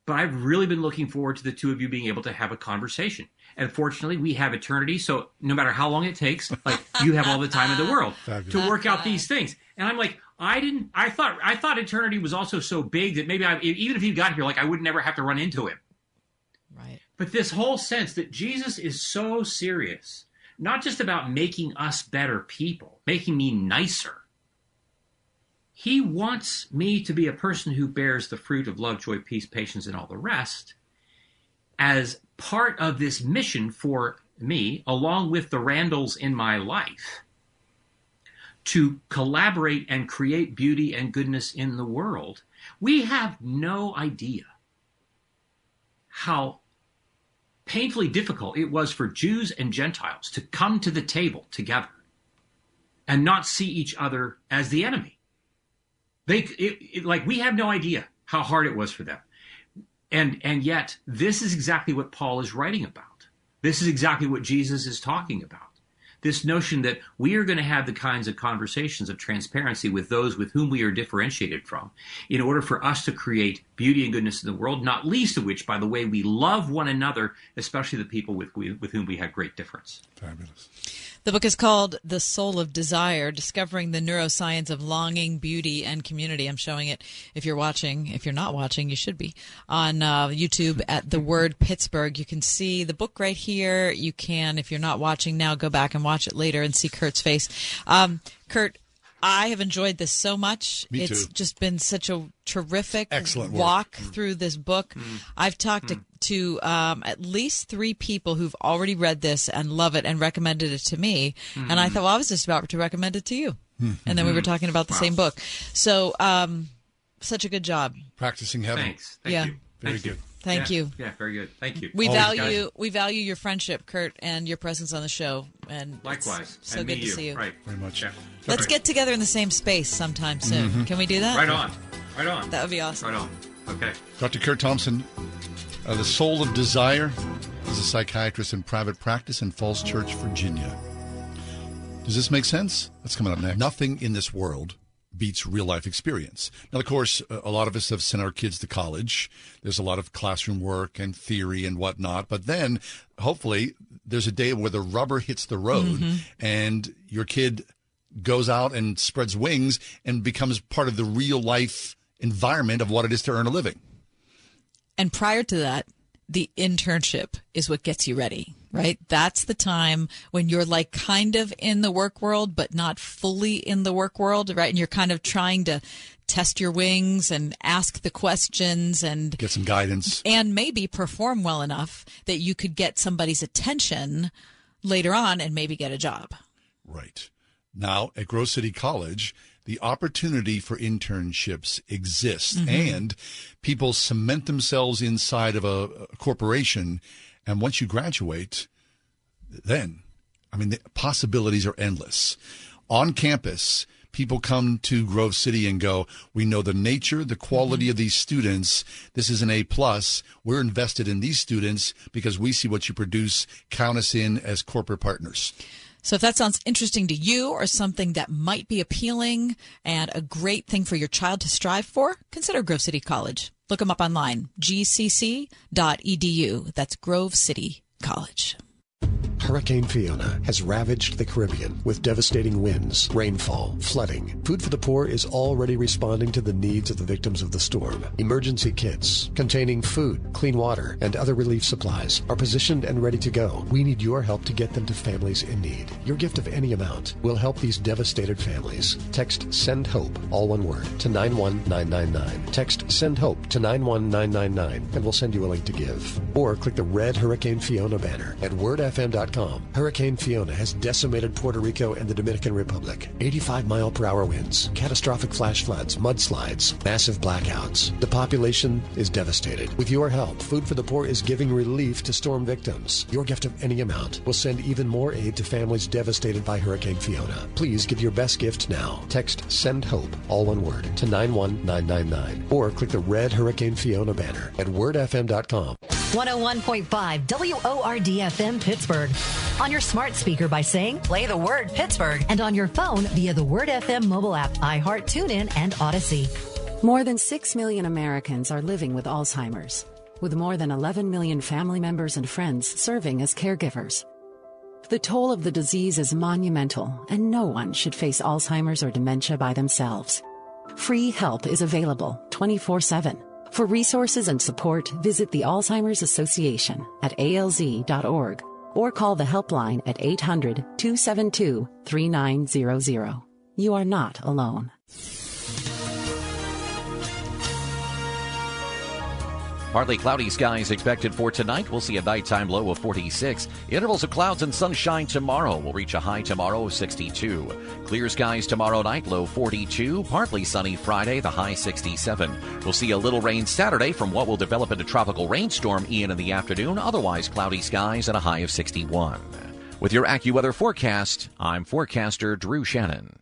but I've really been looking forward to the two of you being able to have a conversation. And fortunately, we have eternity. So no matter how long it takes, like you have all the time in the world Fabulous. to work out these things. And I'm like, I didn't. I thought I thought eternity was also so big that maybe I, even if he got here, like I would never have to run into him. Right. But this whole sense that Jesus is so serious, not just about making us better people, making me nicer. He wants me to be a person who bears the fruit of love, joy, peace, patience, and all the rest as part of this mission for me, along with the Randalls in my life, to collaborate and create beauty and goodness in the world, we have no idea how painfully difficult it was for Jews and Gentiles to come to the table together and not see each other as the enemy. They, it, it, like, we have no idea how hard it was for them. And, and yet, this is exactly what Paul is writing about. This is exactly what Jesus is talking about. this notion that we are going to have the kinds of conversations of transparency with those with whom we are differentiated from in order for us to create beauty and goodness in the world, not least of which, by the way, we love one another, especially the people with, with whom we have great difference. Fabulous. The book is called The Soul of Desire Discovering the Neuroscience of Longing, Beauty, and Community. I'm showing it if you're watching. If you're not watching, you should be on uh, YouTube at The Word Pittsburgh. You can see the book right here. You can, if you're not watching now, go back and watch it later and see Curt's face. Um, Curt, I have enjoyed this so much. Me it's too. just been such a terrific Excellent work. walk through this book. I've talked to, to um, at least three people who've already read this and love it and recommended it to me. And I thought, well, I was just about to recommend it to you. And then we were talking about the Wow. same book. So, um, such a good job. Practicing heaven. Thanks. Thank Yeah. you. Very Thank you. good. Thank Yeah. you. Yeah, very good. Thank you. We Always, value guys. we value your friendship, Curt, and your presence on the show. And it's Likewise. so and good me to see you. Right. Very much. Yeah. Let's Right. get together in the same space sometime soon. Mhm. Can we do that? Right on. Right on. That would be awesome. Right on. Okay. Dr. Curt Thompson, uh, The Soul of Desire, is a psychiatrist in private practice in Falls Church, Virginia. Does this make sense? That's coming up next. Nothing in this world beats real life experience. Now, of course, a a lot of us have sent our kids to college. There's a lot of classroom work and theory and whatnot. But then, hopefully, there's a day where the rubber hits the road Mhm. and your kid goes out and spreads wings and becomes part of the real life environment of what it is to earn a living. And prior to that, the internship is what gets you ready, right? That's the time when you're like kind of in the work world, but not fully in the work world, right? And you're kind of trying to test your wings and ask the questions and Get some guidance. and maybe perform well enough that you could get somebody's attention later on and maybe get a job. Right. Now, at Grove City College, the opportunity for internships exists Mhm. and people cement themselves inside of a, a corporation. And once you graduate, then, I mean, the possibilities are endless. On campus, people come to Grove City and go, we know the nature, the quality of these students. This is an A plus. We're invested in these students because we see what you produce. Count us in as corporate partners. So if that sounds interesting to you or something that might be appealing and a great thing for your child to strive for, consider Grove City College. Look them up online, gcc.edu. That's Grove City College. Hurricane Fiona has ravaged the Caribbean with devastating winds, rainfall, flooding. Food for the Poor is already responding to the needs of the victims of the storm. Emergency kits containing food, clean water, and other relief supplies are positioned and ready to go. We need your help to get them to families in need. Your gift of any amount will help these devastated families. Text SEND HOPE, all one word, to 91999. Text SEND HOPE to 91999 and we'll send you a link to give. Or click the red Hurricane Fiona banner at wordfm.com. Hurricane Fiona has decimated Puerto Rico and the Dominican Republic. 85 mile per hour winds, catastrophic flash floods, mudslides, massive blackouts. The population is devastated. With your help, Food for the Poor is giving relief to storm victims. Your gift of any amount will send even more aid to families devastated by Hurricane Fiona. Please give your best gift now. Text SEND HOPE, all one word, to 91999. Or click the red Hurricane Fiona banner at wordfm.com. 101.5 WORD FM Pittsburgh. On your smart speaker by saying, play the word Pittsburgh. And on your phone via the Word FM mobile app, iHeart, TuneIn, and Audacy. More than 6 million Americans are living with Alzheimer's, with more than 11 million family members and friends serving as caregivers. The toll of the disease is monumental, and no one should face Alzheimer's or dementia by themselves. Free help is available 24 7. For resources and support, visit the Alzheimer's Association at alz.org or call the helpline at 800 272 3900. You are not alone. Partly cloudy skies expected for tonight. We'll see a nighttime low of 46. Intervals of clouds and sunshine tomorrow. We'll reach a high tomorrow of 62. Clear skies tomorrow night, low 42. Partly sunny Friday, the high 67. We'll see a little rain Saturday from what will develop into tropical rainstorm Ian in the afternoon. Otherwise, cloudy skies and a high of 61. With your AccuWeather forecast, I'm forecaster Drew Shannon.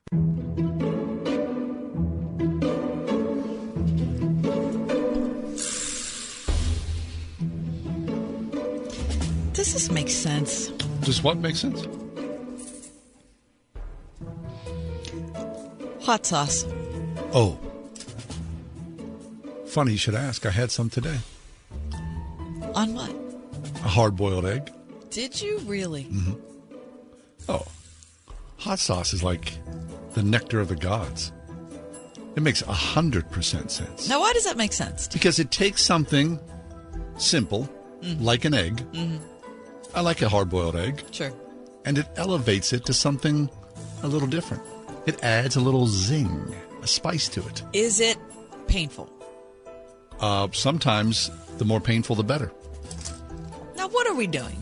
Does this make sense? Does what make sense? Hot sauce. Oh. Funny you should ask. I had some today. On what? A hard boiled egg. Did you really? Mm-hmm. Oh. Hot sauce is like the nectar of the gods. It makes 100% sense. Now, why does that make sense? Because it takes something simple, mm-hmm. like an egg, mm-hmm. I like a hard boiled egg. Sure. And it elevates it to something a little different. It adds a little zing, a spice to it. Is it painful? Uh, sometimes the more painful, the better. Now, what are we doing?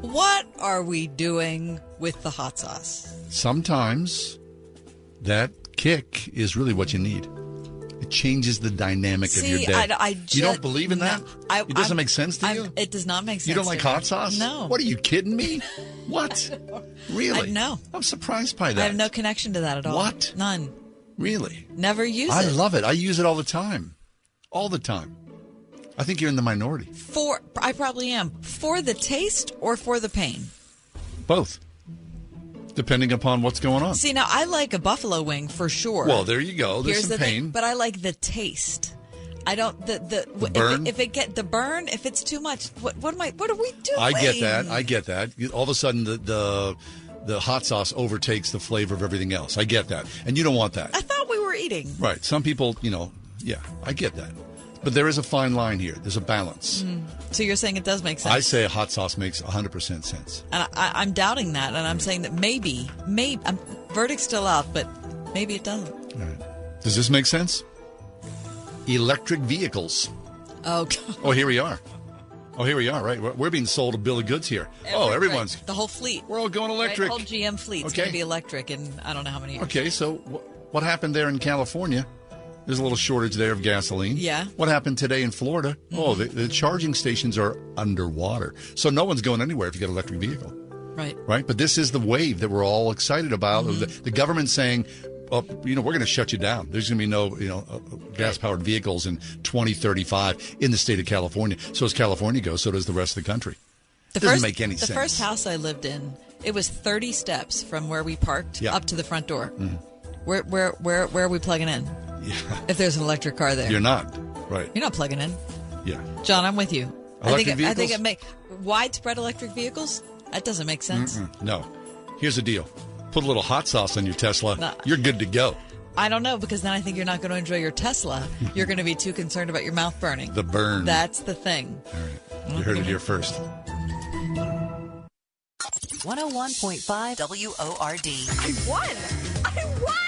What are we doing with the hot sauce? Sometimes that kick is really what you need. It changes the dynamic of your day. I, I you don't believe in that? No, I, it doesn't I'm- make sense to I'm- you? It does not make sense. You don't like me. hot sauce? No. What are you kidding me? What? Really? I, no. I'm surprised by that. I have no connection to that at all. What? None. Really? Never use I it. I love it. I use it all the time. All the time. I think you're in the minority. For I probably am for the taste or for the pain. Both. Depending upon what's going on. See, now I like a buffalo wing for sure. Well, there you go. There's Here's some the pain. thing, but I like the taste. I don't the the, if, burn? it, if it get the burn if it's too much. What what am I? What are we doing? I get that. I get that. All of a sudden, the, the the hot sauce overtakes the flavor of everything else. I get that, and you don't want that. I thought we were eating. Right. Some people, you know, yeah, I get that. But there is a fine line here. There's a balance. Mm. So you're saying it does make sense? I say hot sauce makes 100% sense. and I, I'm doubting that, and I'm saying that maybe, maybe, I'm, verdict's still out, but maybe it doesn't. All right. Does this make sense? Electric vehicles. Oh, God. Oh, here we are. Oh, here we are, right? We're, we're being sold a bill of goods here. oh, everyone's. right, the whole fleet. We're all going electric. Right, whole GM fleet's Okay. going to be electric in I don't know how many years. Okay, so wh- what happened there in California? There's a little shortage there of gasoline. Yeah. What happened today in Florida? Oh, the, the charging stations are underwater. So no one's going anywhere if you get an electric vehicle, Right. right? But this is the wave that we're all excited about. The, the government saying, oh, you know, we're going to shut you down. There's going to be no, you know, uh, gas powered vehicles in 2035 in the state of California. So as California goes, so does the rest of the country. The Doesn't first, make any sense. the first house I lived in, it was 30 steps from where we parked Yeah. up to the front door. Mhm. Where, where, where, where are we plugging in? Yeah. If there's an electric car there, You're not, right? You're not plugging in. Yeah. John, I'm with you. I think Electric it, I think it make widespread electric vehicles. That doesn't make sense. Mm-mm. No. Here's the deal. Put a little hot sauce on your Tesla. No. You're good to go. I don't know because then I think you're not going to enjoy your Tesla. You're going to be too concerned about your mouth burning. The burn. That's the thing. You heard it here first. 101.5 WORD. I won! I won!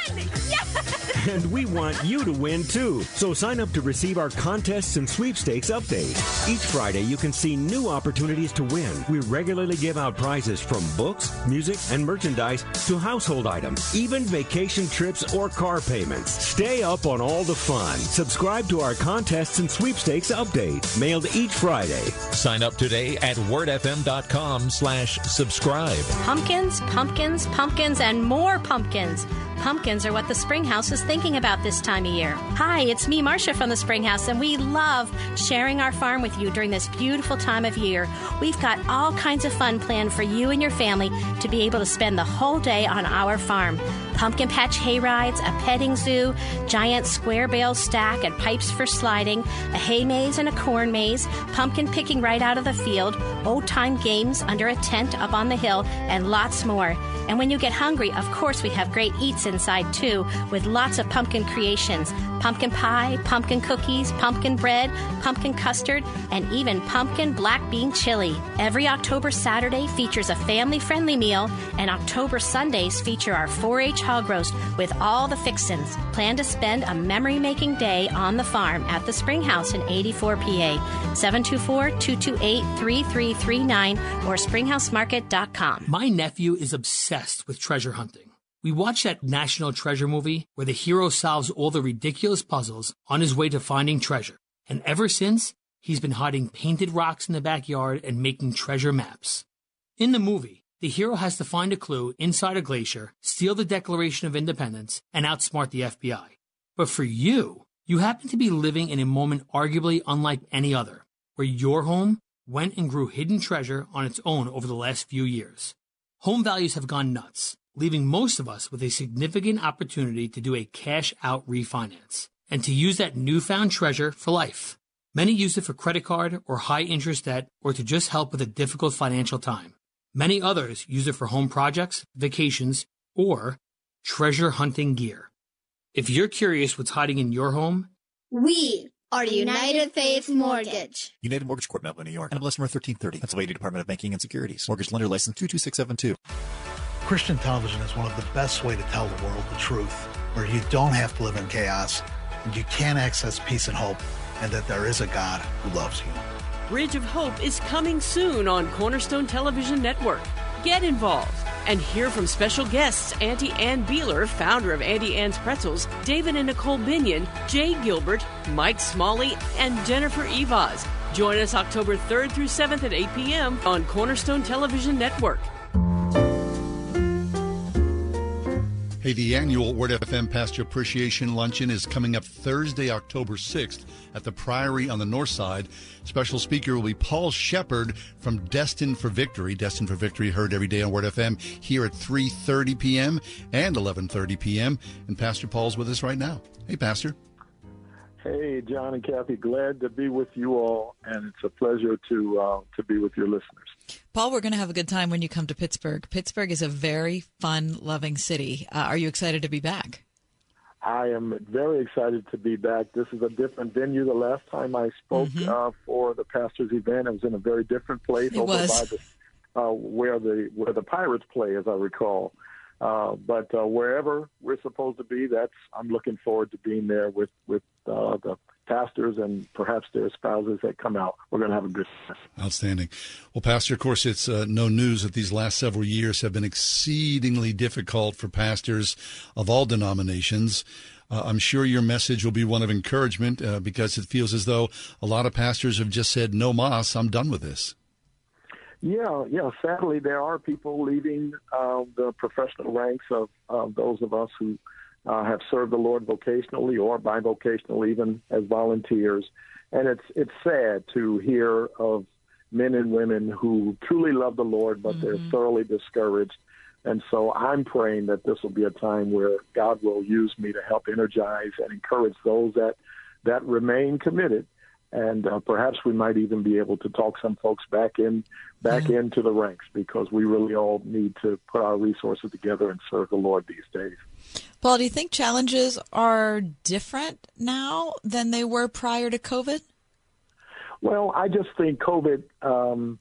Yes! And we want you to win too. So sign up to receive our contests and sweepstakes update. Each Friday, you can see new opportunities to win. We regularly give out prizes from books, music, and merchandise to household items, even vacation trips or car payments. Stay up on all the fun. Subscribe to our contests and sweepstakes update, mailed each Friday. Sign up today at wordfm.com slash subscribe. Pumpkins, pumpkins, pumpkins, and more pumpkins. Pumpkins are what the Springhouse is thinking about this time of year. Hi, it's me, Marcia from the Springhouse, and we love sharing our farm with you during this beautiful time of year. We've got all kinds of fun planned for you and your family to be able to spend the whole day on our farm. Pumpkin patch hay rides, a petting zoo, giant square bale stack and pipes for sliding, a hay maze and a corn maze, pumpkin picking right out of the field, old time games under a tent up on the hill, and lots more. And when you get hungry, of course, we have great eats inside too, with lots of pumpkin creations pumpkin pie, pumpkin cookies, pumpkin bread, pumpkin custard, and even pumpkin black bean chili. Every October Saturday features a family friendly meal, and October Sundays feature our 4 H hog roast with all the fixins. Plan to spend a memory making day on the farm at the Springhouse in 84 PA. 724 228 3339 or springhousemarket.com. My nephew is obsessed with treasure hunting. We watched that National Treasure movie where the hero solves all the ridiculous puzzles on his way to finding treasure. And ever since, he's been hiding painted rocks in the backyard and making treasure maps. In the movie, the hero has to find a clue inside a glacier, steal the Declaration of Independence, and outsmart the FBI. But for you, you happen to be living in a moment arguably unlike any other, where your home went and grew hidden treasure on its own over the last few years. Home values have gone nuts. leaving most of us with a significant opportunity to do a cash out refinance and to use that newfound treasure for life. Many use it for credit card or high interest debt or to just help with a difficult financial time. Many others use it for home projects, vacations, or treasure hunting gear. If you're curious what's hiding in your home, We are United Faith Mortgage. United Mortgage Corp, Melville, New York. NMLS number 1330. Pennsylvania Department of Banking and Securities. Mortgage lender license 22672. Christian television is one of the best way to tell the world the truth, where you don't have to live in chaos, and you can access peace and hope, and that there is a God who loves you. Bridge of Hope is coming soon on Cornerstone Television Network. Get involved and hear from special guests Auntie Anne Beiler, founder of Auntie Anne's Pretzels, David and Nicole Binion, Jay Gilbert, Mike Smalley, and Jennifer Eivaz. Join us October 3rd through 7th at 8 p.m. on Cornerstone Television Network. Hey, the annual Word FM Pastor Appreciation Luncheon is coming up Thursday, October 6th at the Priory on the North Side. Special speaker will be Paul Shepherd from Destined for Victory. Destined for Victory heard every day on Word FM here at 3.30 p.m. and 11.30 p.m. And Pastor Paul's with us right now. Hey, Pastor. Hey, John and Kathy, glad to be with you all, and it's a pleasure to uh, to be with your listeners. Paul, we're going to have a good time when you come to Pittsburgh. Pittsburgh is a very fun loving city. Uh, are you excited to be back? I am very excited to be back. This is a different venue. The last time I spoke Mm-hmm. uh, for the pastors' event, I was in a very different place It over was. by the uh, where the where the Pirates play, as I recall. Uh, but uh, wherever we're supposed to be, that's I'm looking forward to being there with with uh, the pastors and perhaps their spouses that come out. We're going to have a good time. Outstanding. Well, Pastor, of course, it's uh, no news that these last several years have been exceedingly difficult for pastors of all denominations. Uh, I'm sure your message will be one of encouragement uh, because it feels as though a lot of pastors have just said, no mas, I'm done with this. Yeah, yeah. Sadly, there are people leaving uh, the professional ranks of, of those of us who uh, have served the Lord vocationally or bivocational, even as volunteers. And it's it's sad to hear of men and women who truly love the Lord, but they're thoroughly discouraged. And so I'm praying that this will be a time where God will use me to help energize and encourage those that that remain committed and uh, perhaps we might even be able to talk some folks back in back into the ranks because we really all need to put our resources together and serve the Lord these days. Paul, do you think challenges are different now than they were prior to COVID? Well, I just think COVID um,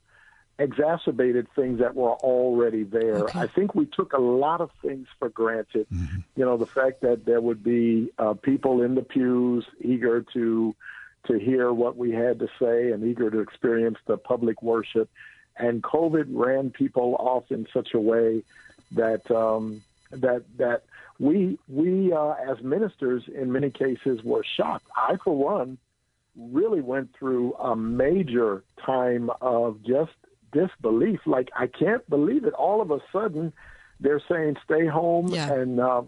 exacerbated things that were already there. I think we took a lot of things for granted. You know, the fact that there would be uh, people in the pews eager to to hear what we had to say and eager to experience the public worship. And COVID ran people off in such a way that um, that that we we uh, as ministers in many cases were shocked. I, for one, really went through a major time of just disbelief. Like I can't believe it. All of a sudden, they're saying stay home, and uh,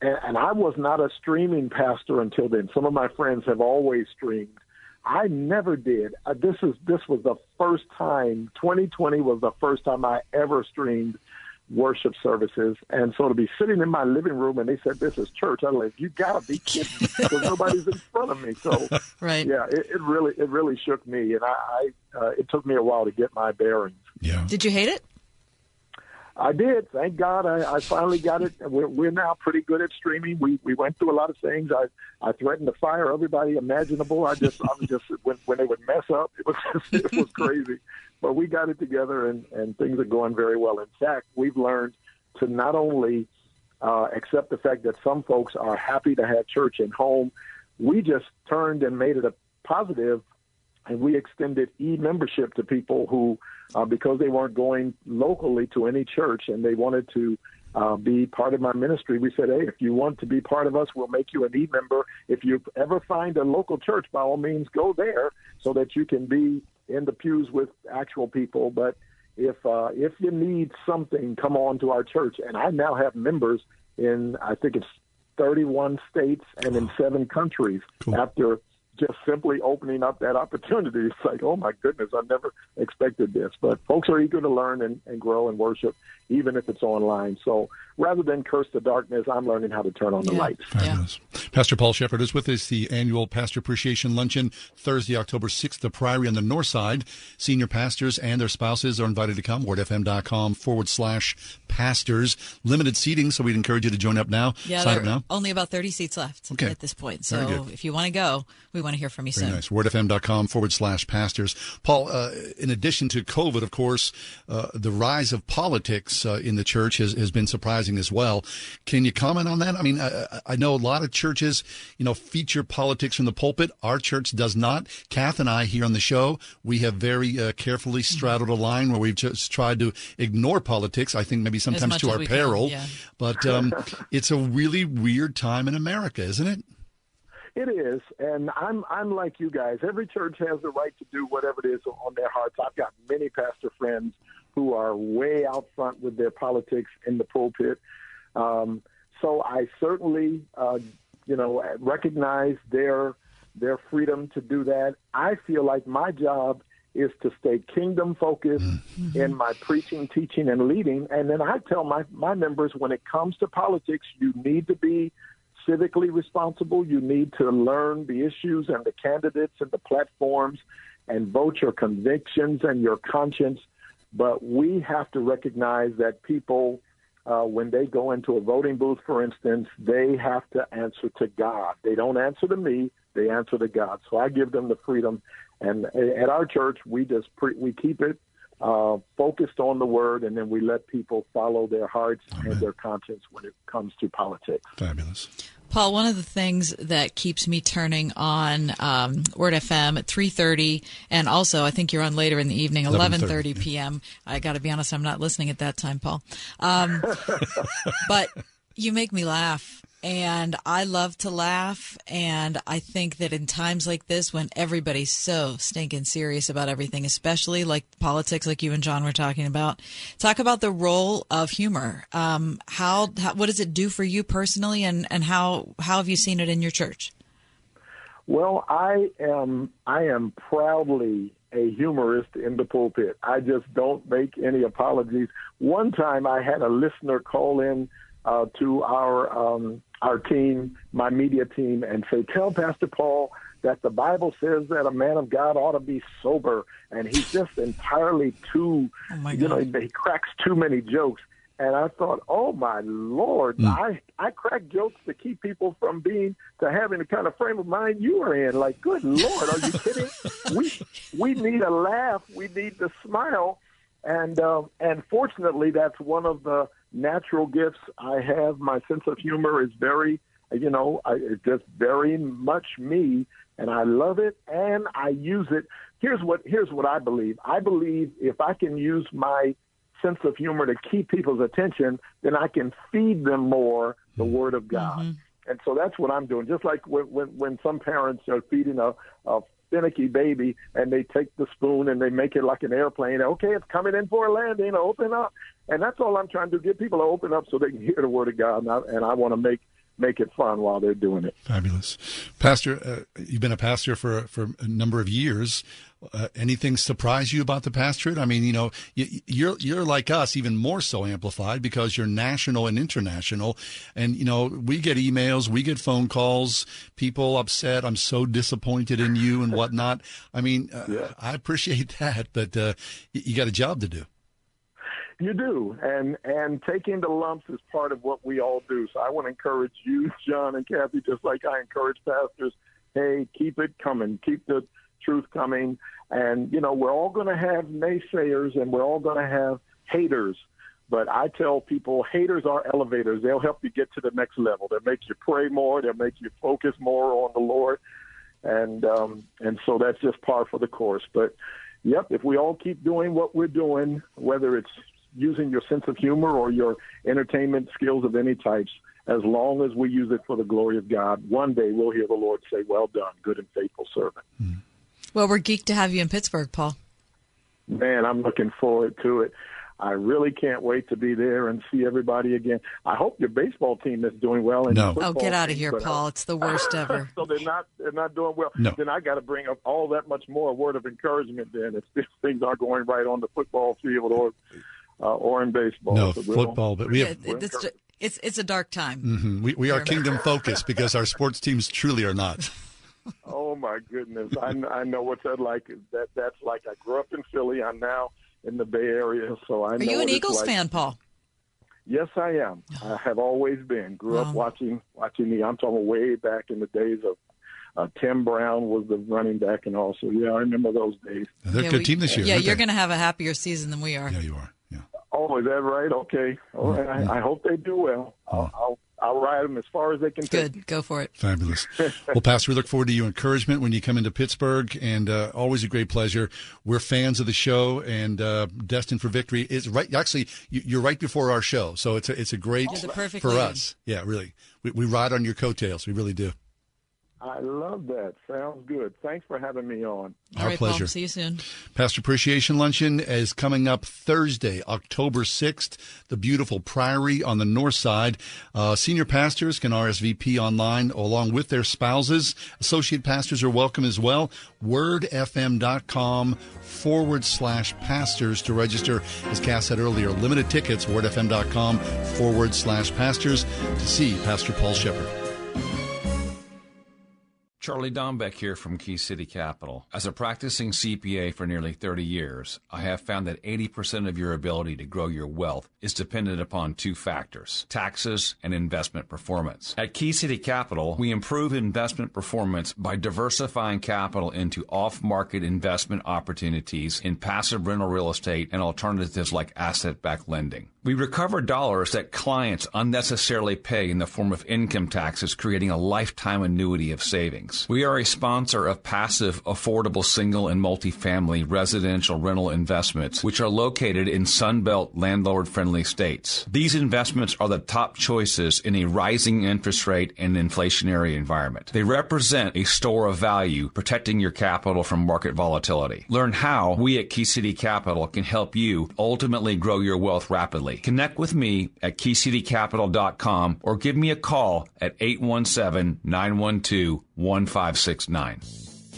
and, and I was not a streaming pastor until then. Some of my friends have always streamed. I never did. Uh, this is this was the first time. 2020 was the first time I ever streamed worship services, and so to be sitting in my living room and they said this is church, I'm like, you gotta be kidding, me, because nobody's in front of me. So, right, yeah, it, it really it really shook me, and I, I uh, it took me a while to get my bearings. Yeah. Did you hate it? I did. Thank God, I, I finally got it. We're, we're now pretty good at streaming. We we went through a lot of things. I I threatened to fire everybody imaginable. I just I was just when when they would mess up, it was just, it was crazy. But we got it together, and and things are going very well. In fact, we've learned to not only uh, accept the fact that some folks are happy to have church at home. We just turned and made it a positive and we extended e-membership to people who, uh, because they weren't going locally to any church and they wanted to uh, be part of my ministry, we said, hey, if you want to be part of us, we'll make you an e-member. If you ever find a local church, by all means, go there so that you can be in the pews with actual people. But if uh, if you need something, come on to our church. And I now have members in, I think it's 31 states and in seven countries after just simply opening up that opportunity. It's like, oh my goodness, I never expected this. But folks are eager to learn and, and grow and worship, even if it's online. So rather than curse the darkness, I'm learning how to turn on the Yeah. lights. Fabulous. Pastor Paul Shepherd is with us. The annual Pastor Appreciation Luncheon, Thursday, October 6th, the Priory on the North Side. Senior pastors and their spouses are invited to come. WordFM.com forward slash pastors. Limited seating, so we'd encourage you to join up now. Yeah, Sign there up now. only about 30 seats left Okay. at this point. So if you want to go, we want to hear from you Very soon. nice. WordFM.com forward slash pastors. Paul, uh, in addition to COVID, of course, uh, the rise of politics uh, in the church has, has been surprising as well. Can you comment on that? I mean, I, I know a lot of churches, you know, feature politics from the pulpit. Our church does not. Kath and I here on the show, we have very uh, carefully straddled a line where we've just tried to ignore politics. I think maybe sometimes to our we can, peril. yeah. But um, it's a really weird time in America, isn't it? It is, and I'm I'm like you guys. Every church has the right to do whatever it is on their hearts. I've got many pastor friends who are way out front with their politics in the pulpit. Um, so I certainly, uh, you know, recognize their their freedom to do that. I feel like my job is to stay kingdom focused in my preaching, teaching, and leading. And then I tell my my members when it comes to politics, you need to be civically responsible. You need to learn the issues and the candidates and the platforms and vote your convictions and your conscience. But we have to recognize that people, uh, when they go into a voting booth, for instance, they have to answer to God. They don't answer to me, they answer to God. So I give them the freedom. And at our church, we just pre- we keep it uh, focused on the word, and then we let people follow their hearts and their conscience when it comes to politics. Fabulous. Paul, one of the things that keeps me turning on um, Word FM at 3.30, and also I think you're on later in the evening, 11.30 p.m. I got to be honest, I'm not listening at that time, Paul. Um, but you make me laugh. And I love to laugh. And I think that in times like this, when everybody's so stinking serious about everything, especially like politics, like you and John were talking about, talk about the role of humor. Um, how, how, what does it do for you personally? And, and how, how have you seen it in your church? Well, I am I am proudly a humorist in the pulpit. I just don't make any apologies. One time I had a listener call in uh, to our um, our team, my media team, and say, "Tell Pastor Paul that the Bible says that a man of God ought to be sober, and he's just entirely too, you know, he cracks too many jokes." And I thought, "Oh my Lord, I I crack jokes to keep people from being to having the kind of frame of mind you are in. Like, good Lord, are you kidding? we we need a laugh, we need to smile." And uh, and fortunately, that's one of the natural gifts I have. My sense of humor is very, you know, I, it's just very much me, and I love it, and I use it. Here's what here's what I believe. I believe if I can use my sense of humor to keep people's attention, then I can feed them more the mm-hmm. Word of God. Mm-hmm. And so that's what I'm doing. Just like when when, when some parents are feeding a, a finicky baby and they take the spoon and they make it like an airplane. Okay, it's coming in for a landing. Open up, and that's all I'm trying to do. Get people to open up so they can hear the word of God, and I, and I want to make make it fun while they're doing it. Fabulous, Pastor. Uh, you've been a pastor for for a number of years. Uh, anything surprise you about the pastorate? I mean, you know, you, you're you're like us, even more so amplified because you're national and international. And you know, we get emails, we get phone calls, people upset. I'm so disappointed in you and whatnot. I mean, uh, I appreciate that, but uh, you, you got a job to do. You do, and and taking the lumps is part of what we all do. So I want to encourage you, John and Kathy, just like I encourage pastors. Hey, keep it coming, keep the truth coming, and you know we're all going to have naysayers and we're all going to have haters. But I tell people, haters are elevators. They'll help you get to the next level. They'll make you pray more. They'll make you focus more on the Lord, and um, and so that's just par for the course. But yep, if we all keep doing what we're doing, whether it's using your sense of humor or your entertainment skills of any types, as long as we use it for the glory of God, one day we'll hear the Lord say, Well done, good and faithful servant. Well, we're geeked to have you in Pittsburgh, Paul. Man, I'm looking forward to it. I really can't wait to be there and see everybody again. I hope your baseball team is doing well. And No. Oh, get out of here, but, uh, Paul. It's the worst ever. so they're not they're not doing well. No. Then I got to bring up all that much more word of encouragement. Then if these things aren't going right on the football field or uh, or in baseball. No, So we'll- football, but we have. It- it's, it's, it's a dark time. Mhm. We, we are kingdom focused because our sports teams truly are not. Oh my goodness, I, I know what that like. That that's like. I grew up in Philly. I'm now in the Bay Area, so I Are know. you an Eagles like. fan, Paul? Yes, I am. I have always been. Grew up watching watching the. I'm talking way back in the days of uh, Tim Brown was the running back, and also yeah, I remember those days. They're a good we- team this year. Yeah, you're going to have a happier season than we are. Yeah, you are. Yeah. Oh, is that right? Okay, all right. I, I hope they do well. I'll, I'll I'll ride them as far as they can. take. Good. Go for it. Fabulous. Well, Pastor, we look forward to your encouragement when you come into Pittsburgh, and uh, always a great pleasure. We're fans of the show, and uh, destined for victory is right. Actually, you- you're right before our show, so it's a, it's a great You're the perfect for us. Yeah, really, we, we ride on your coattails. We really do. I love that. Sounds good. Thanks for having me on. All Our right, pleasure. Paul. See you soon. Pastor Appreciation Luncheon is coming up Thursday, October 6th, the beautiful Priory on the north side. Uh, senior pastors can RSVP online along with their spouses. Associate pastors are welcome as well. WordFM.com forward slash pastors to register. As Kath said earlier, limited tickets, WordFM.com forward slash pastors to see Pastor Paul Shepherd. Charlie Dombeck here from Key City Capital. As a practicing CPA for nearly 30 years, I have found that 80% of your ability to grow your wealth is dependent upon two factors taxes and investment performance. At Key City Capital, we improve investment performance by diversifying capital into off market investment opportunities in passive rental real estate and alternatives like asset backed lending. We recover dollars that clients unnecessarily pay in the form of income taxes, creating a lifetime annuity of savings. We are a sponsor of passive, affordable single and multifamily residential rental investments, which are located in Sunbelt landlord friendly states. These investments are the top choices in a rising interest rate and inflationary environment. They represent a store of value, protecting your capital from market volatility. Learn how we at Key City Capital can help you ultimately grow your wealth rapidly. Connect with me at keycitycapital.com or give me a call at 817 912 1569.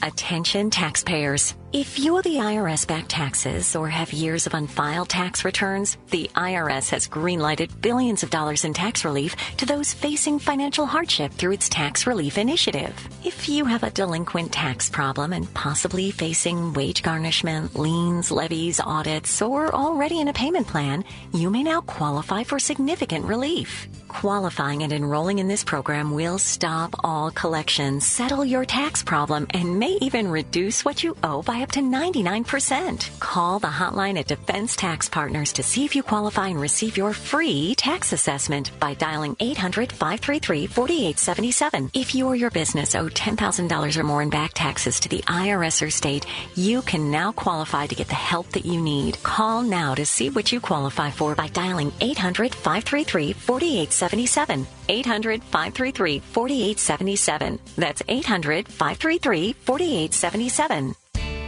Attention taxpayers. If you owe the IRS back taxes or have years of unfiled tax returns, the IRS has greenlighted billions of dollars in tax relief to those facing financial hardship through its tax relief initiative. If you have a delinquent tax problem and possibly facing wage garnishment, liens, levies, audits, or already in a payment plan, you may now qualify for significant relief. Qualifying and enrolling in this program will stop all collections, settle your tax problem, and may even reduce what you owe by up to 99%. Call the hotline at Defense Tax Partners to see if you qualify and receive your free tax assessment by dialing 800 533 4877. If you or your business owe $10,000 or more in back taxes to the IRS or state, you can now qualify to get the help that you need. Call now to see what you qualify for by dialing 800 533 4877. 800 533 4877. That's 800 533 4877.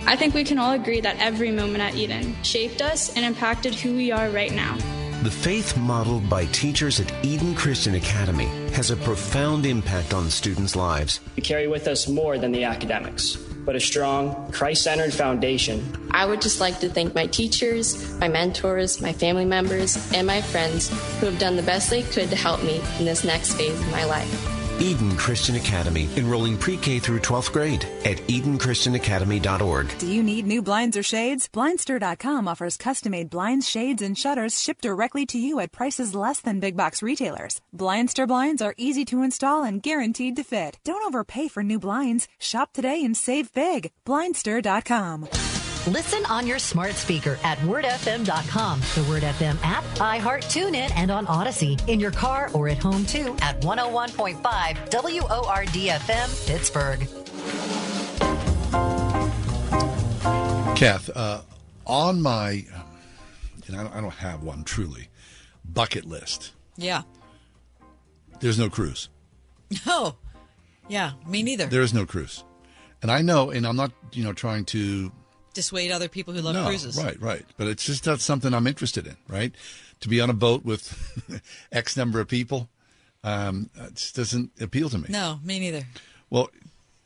I think we can all agree that every moment at Eden shaped us and impacted who we are right now. The faith modeled by teachers at Eden Christian Academy has a profound impact on students' lives. We carry with us more than the academics, but a strong, Christ centered foundation. I would just like to thank my teachers, my mentors, my family members, and my friends who have done the best they could to help me in this next phase of my life. Eden Christian Academy, enrolling pre K through 12th grade at EdenChristianAcademy.org. Do you need new blinds or shades? Blindster.com offers custom made blinds, shades, and shutters shipped directly to you at prices less than big box retailers. Blindster blinds are easy to install and guaranteed to fit. Don't overpay for new blinds. Shop today and save big. Blindster.com. Listen on your smart speaker at wordfm.com, the Word FM app, iHeart TuneIn, and on Audacy. In your car or at home too at 101.5 WORDFM Pittsburgh. Kath, uh, on my, and I don't, I don't have one truly, bucket list, Yeah. there's no cruise. Oh, yeah. Me neither. There is no cruise. And I know, and I'm not, you know, trying to dissuade other people who love no, cruises. right, right. But it's just not something I'm interested in, right? To be on a boat with X number of people, um, it just doesn't appeal to me. No, me neither. Well,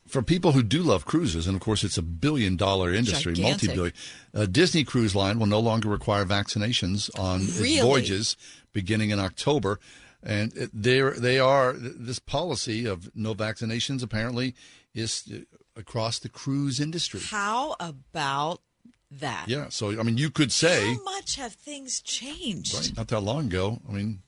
for people who do love cruises, and of course it's a billion dollar industry, multi billion, uh, Disney Cruise Line will no longer require vaccinations on Really? its voyages beginning in October. And they are, this policy of no vaccinations apparently is uh, across the cruise industry. How about that? Yeah. So, I mean, you could say, How much have things changed? right, not that long ago, I mean,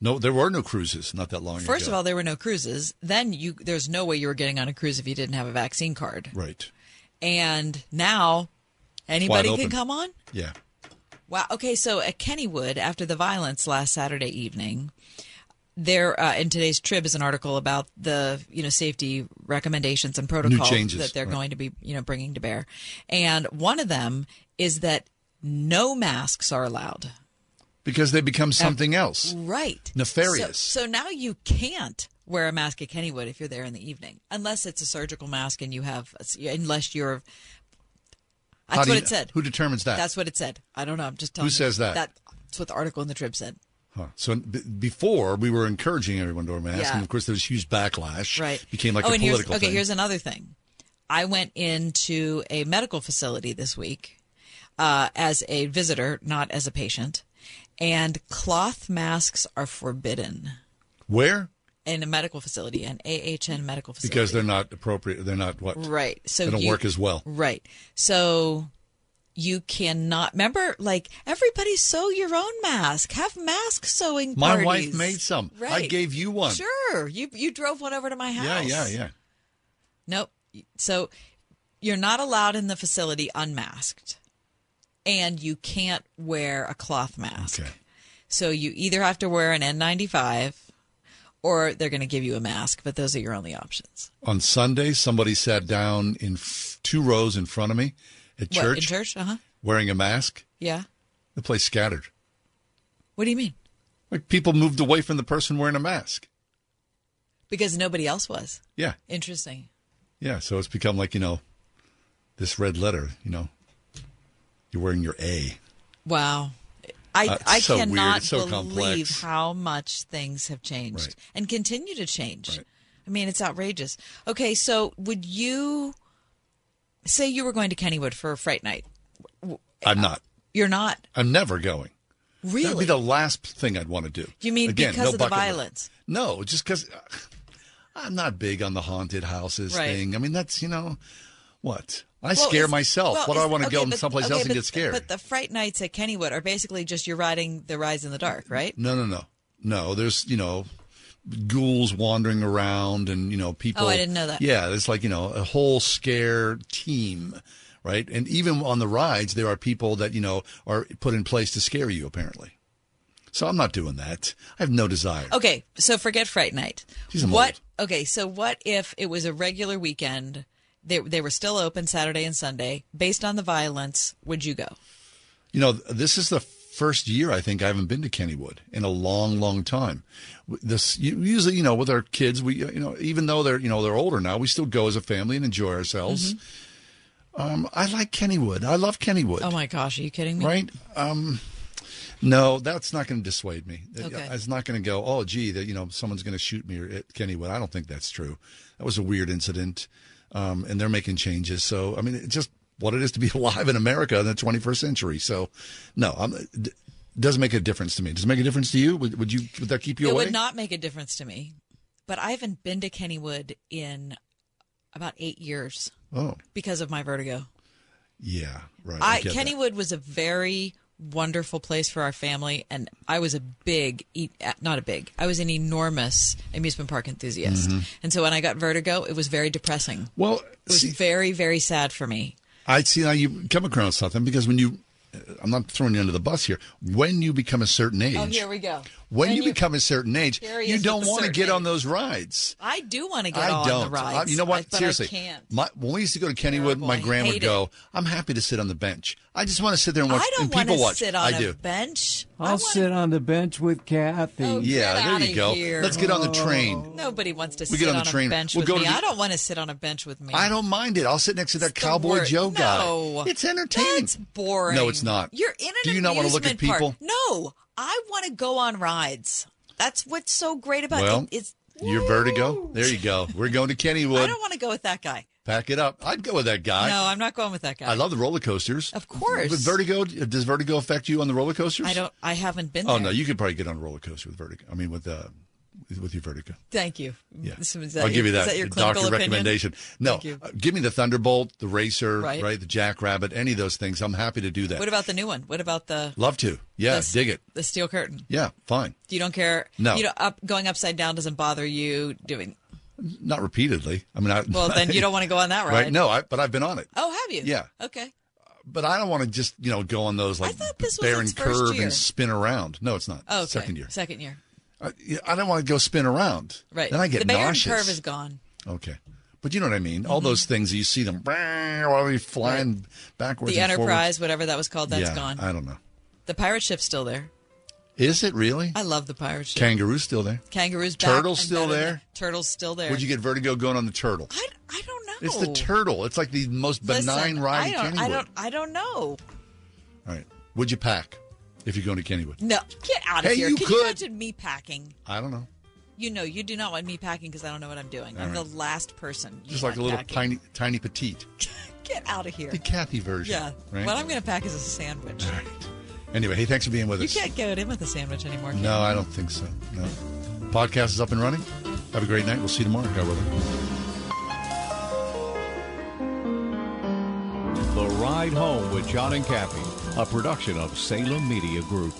no, there were no cruises not that long ago. First of all, there were no cruises. Then you there's no way you were getting on a cruise if you didn't have a vaccine card. Right. And now anybody can come on? Yeah. Wow. Okay, so at Kennywood, after the violence last Saturday evening, there uh, in today's Trib is an article about the you know safety recommendations and protocols changes, that they're right. going to be you know bringing to bear, and one of them is that no masks are allowed. Because they become something else. Right. Nefarious. So, so now you can't wear a mask at Kennywood if you're there in the evening, unless it's a surgical mask and you have, unless you're. That's do what you- it said. who determines that? That's what it said. I don't know. I'm just telling. you. says that? That's what the article in the Trib said. Huh. So b- before we were encouraging everyone to wear masks, Yeah. and of course there was huge backlash. Right. Became like oh, a and here's, okay. thing. Here's another thing. I went into a medical facility this week uh, as a visitor, not as a patient, and cloth masks are forbidden Where? in a medical facility, an AHN medical facility. Because they're not appropriate. They're not what? Right. So they don't you- work as well. Right. So you cannot remember like everybody sew your own mask. Have mask sewing My parties. wife made some. I gave you one. Sure. You you drove one over to my house. Yeah, yeah, yeah. Nope. So you're not allowed in the facility unmasked. And you can't wear a cloth mask. So you either have to wear an N95 or they're going to give you a mask, but those are your only options. On Sunday, somebody sat down in f- two rows in front of me at What, church, in church? Uh-huh. wearing a mask. Yeah. The place scattered. What do you mean? Like people moved away from the person wearing a mask. Because nobody else was. Yeah, Interesting. yeah. So it's become like you know, this red letter. You know, you're wearing your A. Wow. I, Uh, I so cannot so believe complex. how much things have changed and continue to change. I mean, it's outrageous. Okay, so would you say you were going to Kennywood for a fright night? I'm not. You're not. I'm never going. Really? That'd be the last thing I'd want to do. You mean Again, because no of the bucket list. violence? No, just because uh, I'm not big on the haunted houses Right. thing. I mean, that's you know what I Well, scare myself. well, what do I want to okay, go but- someplace okay, else and but- get scared? But the fright nights at Kennywood are basically just you're riding the rides in the dark, right? no, no, no, no. There's you know ghouls wandering around and you know people. Oh, I didn't know that. Yeah, it's like you know a whole scare team. Right, and even on the rides, there are people that you know are put in place to scare you. Apparently, so I'm not doing that. I have no desire. Okay, so forget Fright Night. Jeez, what? Okay, so what if it was a regular weekend? They they were still open Saturday and Sunday. Based on the violence, would you go? You know, this is the first year I think I haven't been to Kennywood in a long, long time. This usually, you know, with our kids, we, you know, even though they're, you know, they're older now, we still go as a family and enjoy ourselves. Um, I like Kennywood. I love Kennywood. Oh my gosh, are you kidding me? Right? Um, no, that's not going to dissuade me. Okay. It's not going to go. Oh, gee, that you know, someone's going to shoot me at Kennywood. I don't think that's true. That was a weird incident, um, and they're making changes. So, I mean, it just what it is to be alive in America in the 21st century. So, no, I'm, it doesn't make a difference to me. Does it make a difference to you? Would, would you? Would that keep you it away? It would not make a difference to me. But I haven't been to Kennywood in about eight years Oh, because of my vertigo. yeah, right. I, that. Kennywood was a very wonderful place for our family, and I was a big, e- not a big, I was an enormous amusement park enthusiast, Mhm. and so when I got vertigo, it was very depressing. Well, It was very, very sad for me. I see how you come across something because when you, uh, I'm not throwing you under the bus here. When you become a certain oh, age, Oh, here we go. when When you, you- become a certain age, you don't want to get on those rides. I do want to get I on don't. the rides. I- you know what? Seriously, I can't. My, when we used to go to Kennywood, my I grandma would go. I'm happy to sit on the bench. I just want to sit there and watch I don't and want people to watch. sit on I a do. bench. I'll sit on the bench with Kathy. Oh, Yeah, get there you go. here. Let's get on the train. Oh. Nobody wants to We sit get on on, the train. a bench We'll with go me. the- I don't want to sit on a bench with me. I don't mind it. I'll sit next to that the Cowboy wor- Joe guy. No. It's entertaining. That's boring. No, it's not. You're in an Do you not want to look at amusement park. people? No, I want to go on rides. That's what's so great about Well, it. It's your vertigo. There you go. We're going to Kennywood. I don't want to go with that guy. Pack it up. I'd go with that guy. no, I'm not going with that guy. I love the roller coasters. Of course. With vertigo, does vertigo affect you on the roller coasters? I don't. I haven't been Oh there. no, you could probably get on a roller coaster with vertigo. I mean, with uh, with your vertigo. Thank you. Yeah, So is that I'll your- give you that, that your doctor opinion? recommendation. No, uh, give me the Thunderbolt, the Racer, Right. right. The Jackrabbit, any of those things. I'm happy to do that. What about the new one? What about the Love to. Yeah, the, dig it. The steel curtain. Yeah, fine. You don't care. No. You know, up going upside down doesn't bother you doing. Not repeatedly. I mean, I, Well, then you don't want to go on that ride. right? No, I, but I've been on it. Oh, have you? Yeah. Okay. But I don't want to just you know go on those like this was Bayern its first curve year. and spin around. No, it's not. Oh, okay. Second year. Second year. I, I don't want to go spin around. Right. Then I get nauseous. the Bayern nauseous. curve is gone. Okay. But you know what I mean? All mm-hmm. those things you see them while we flying backwards. the and Enterprise, whatever that was called, forwards. that's yeah, gone. I don't know. The pirate ship's still there. Is it really? I love the pirate ship. Kangaroo's still there. Kangaroo's back Turtle's and still better than- there. Turtle's still there. Would you get vertigo going on the turtle? I, I don't know. It's the turtle. It's like the most benign Listen, ride I in don't, Kennywood. I don't. I don't know. All right. Would you pack if you're going to Kennywood? No, get out of Hey, here. you Can you could. imagine me packing? I don't know. You know, you do not want me packing because I don't know what I'm doing. All I'm right. the last person. you Just like want a little packing. tiny, tiny petite. Get out of here. The Kathy version. Yeah. Right? What I'm going to pack is a sandwich. Anyway, hey, thanks for being with us. You can't go in with a sandwich anymore. Can No, you? I don't think so. No. Podcast is up and running. Have a great night. We'll see you tomorrow. God willing. The Ride Home with John and Kathy, a production of Salem Media Group.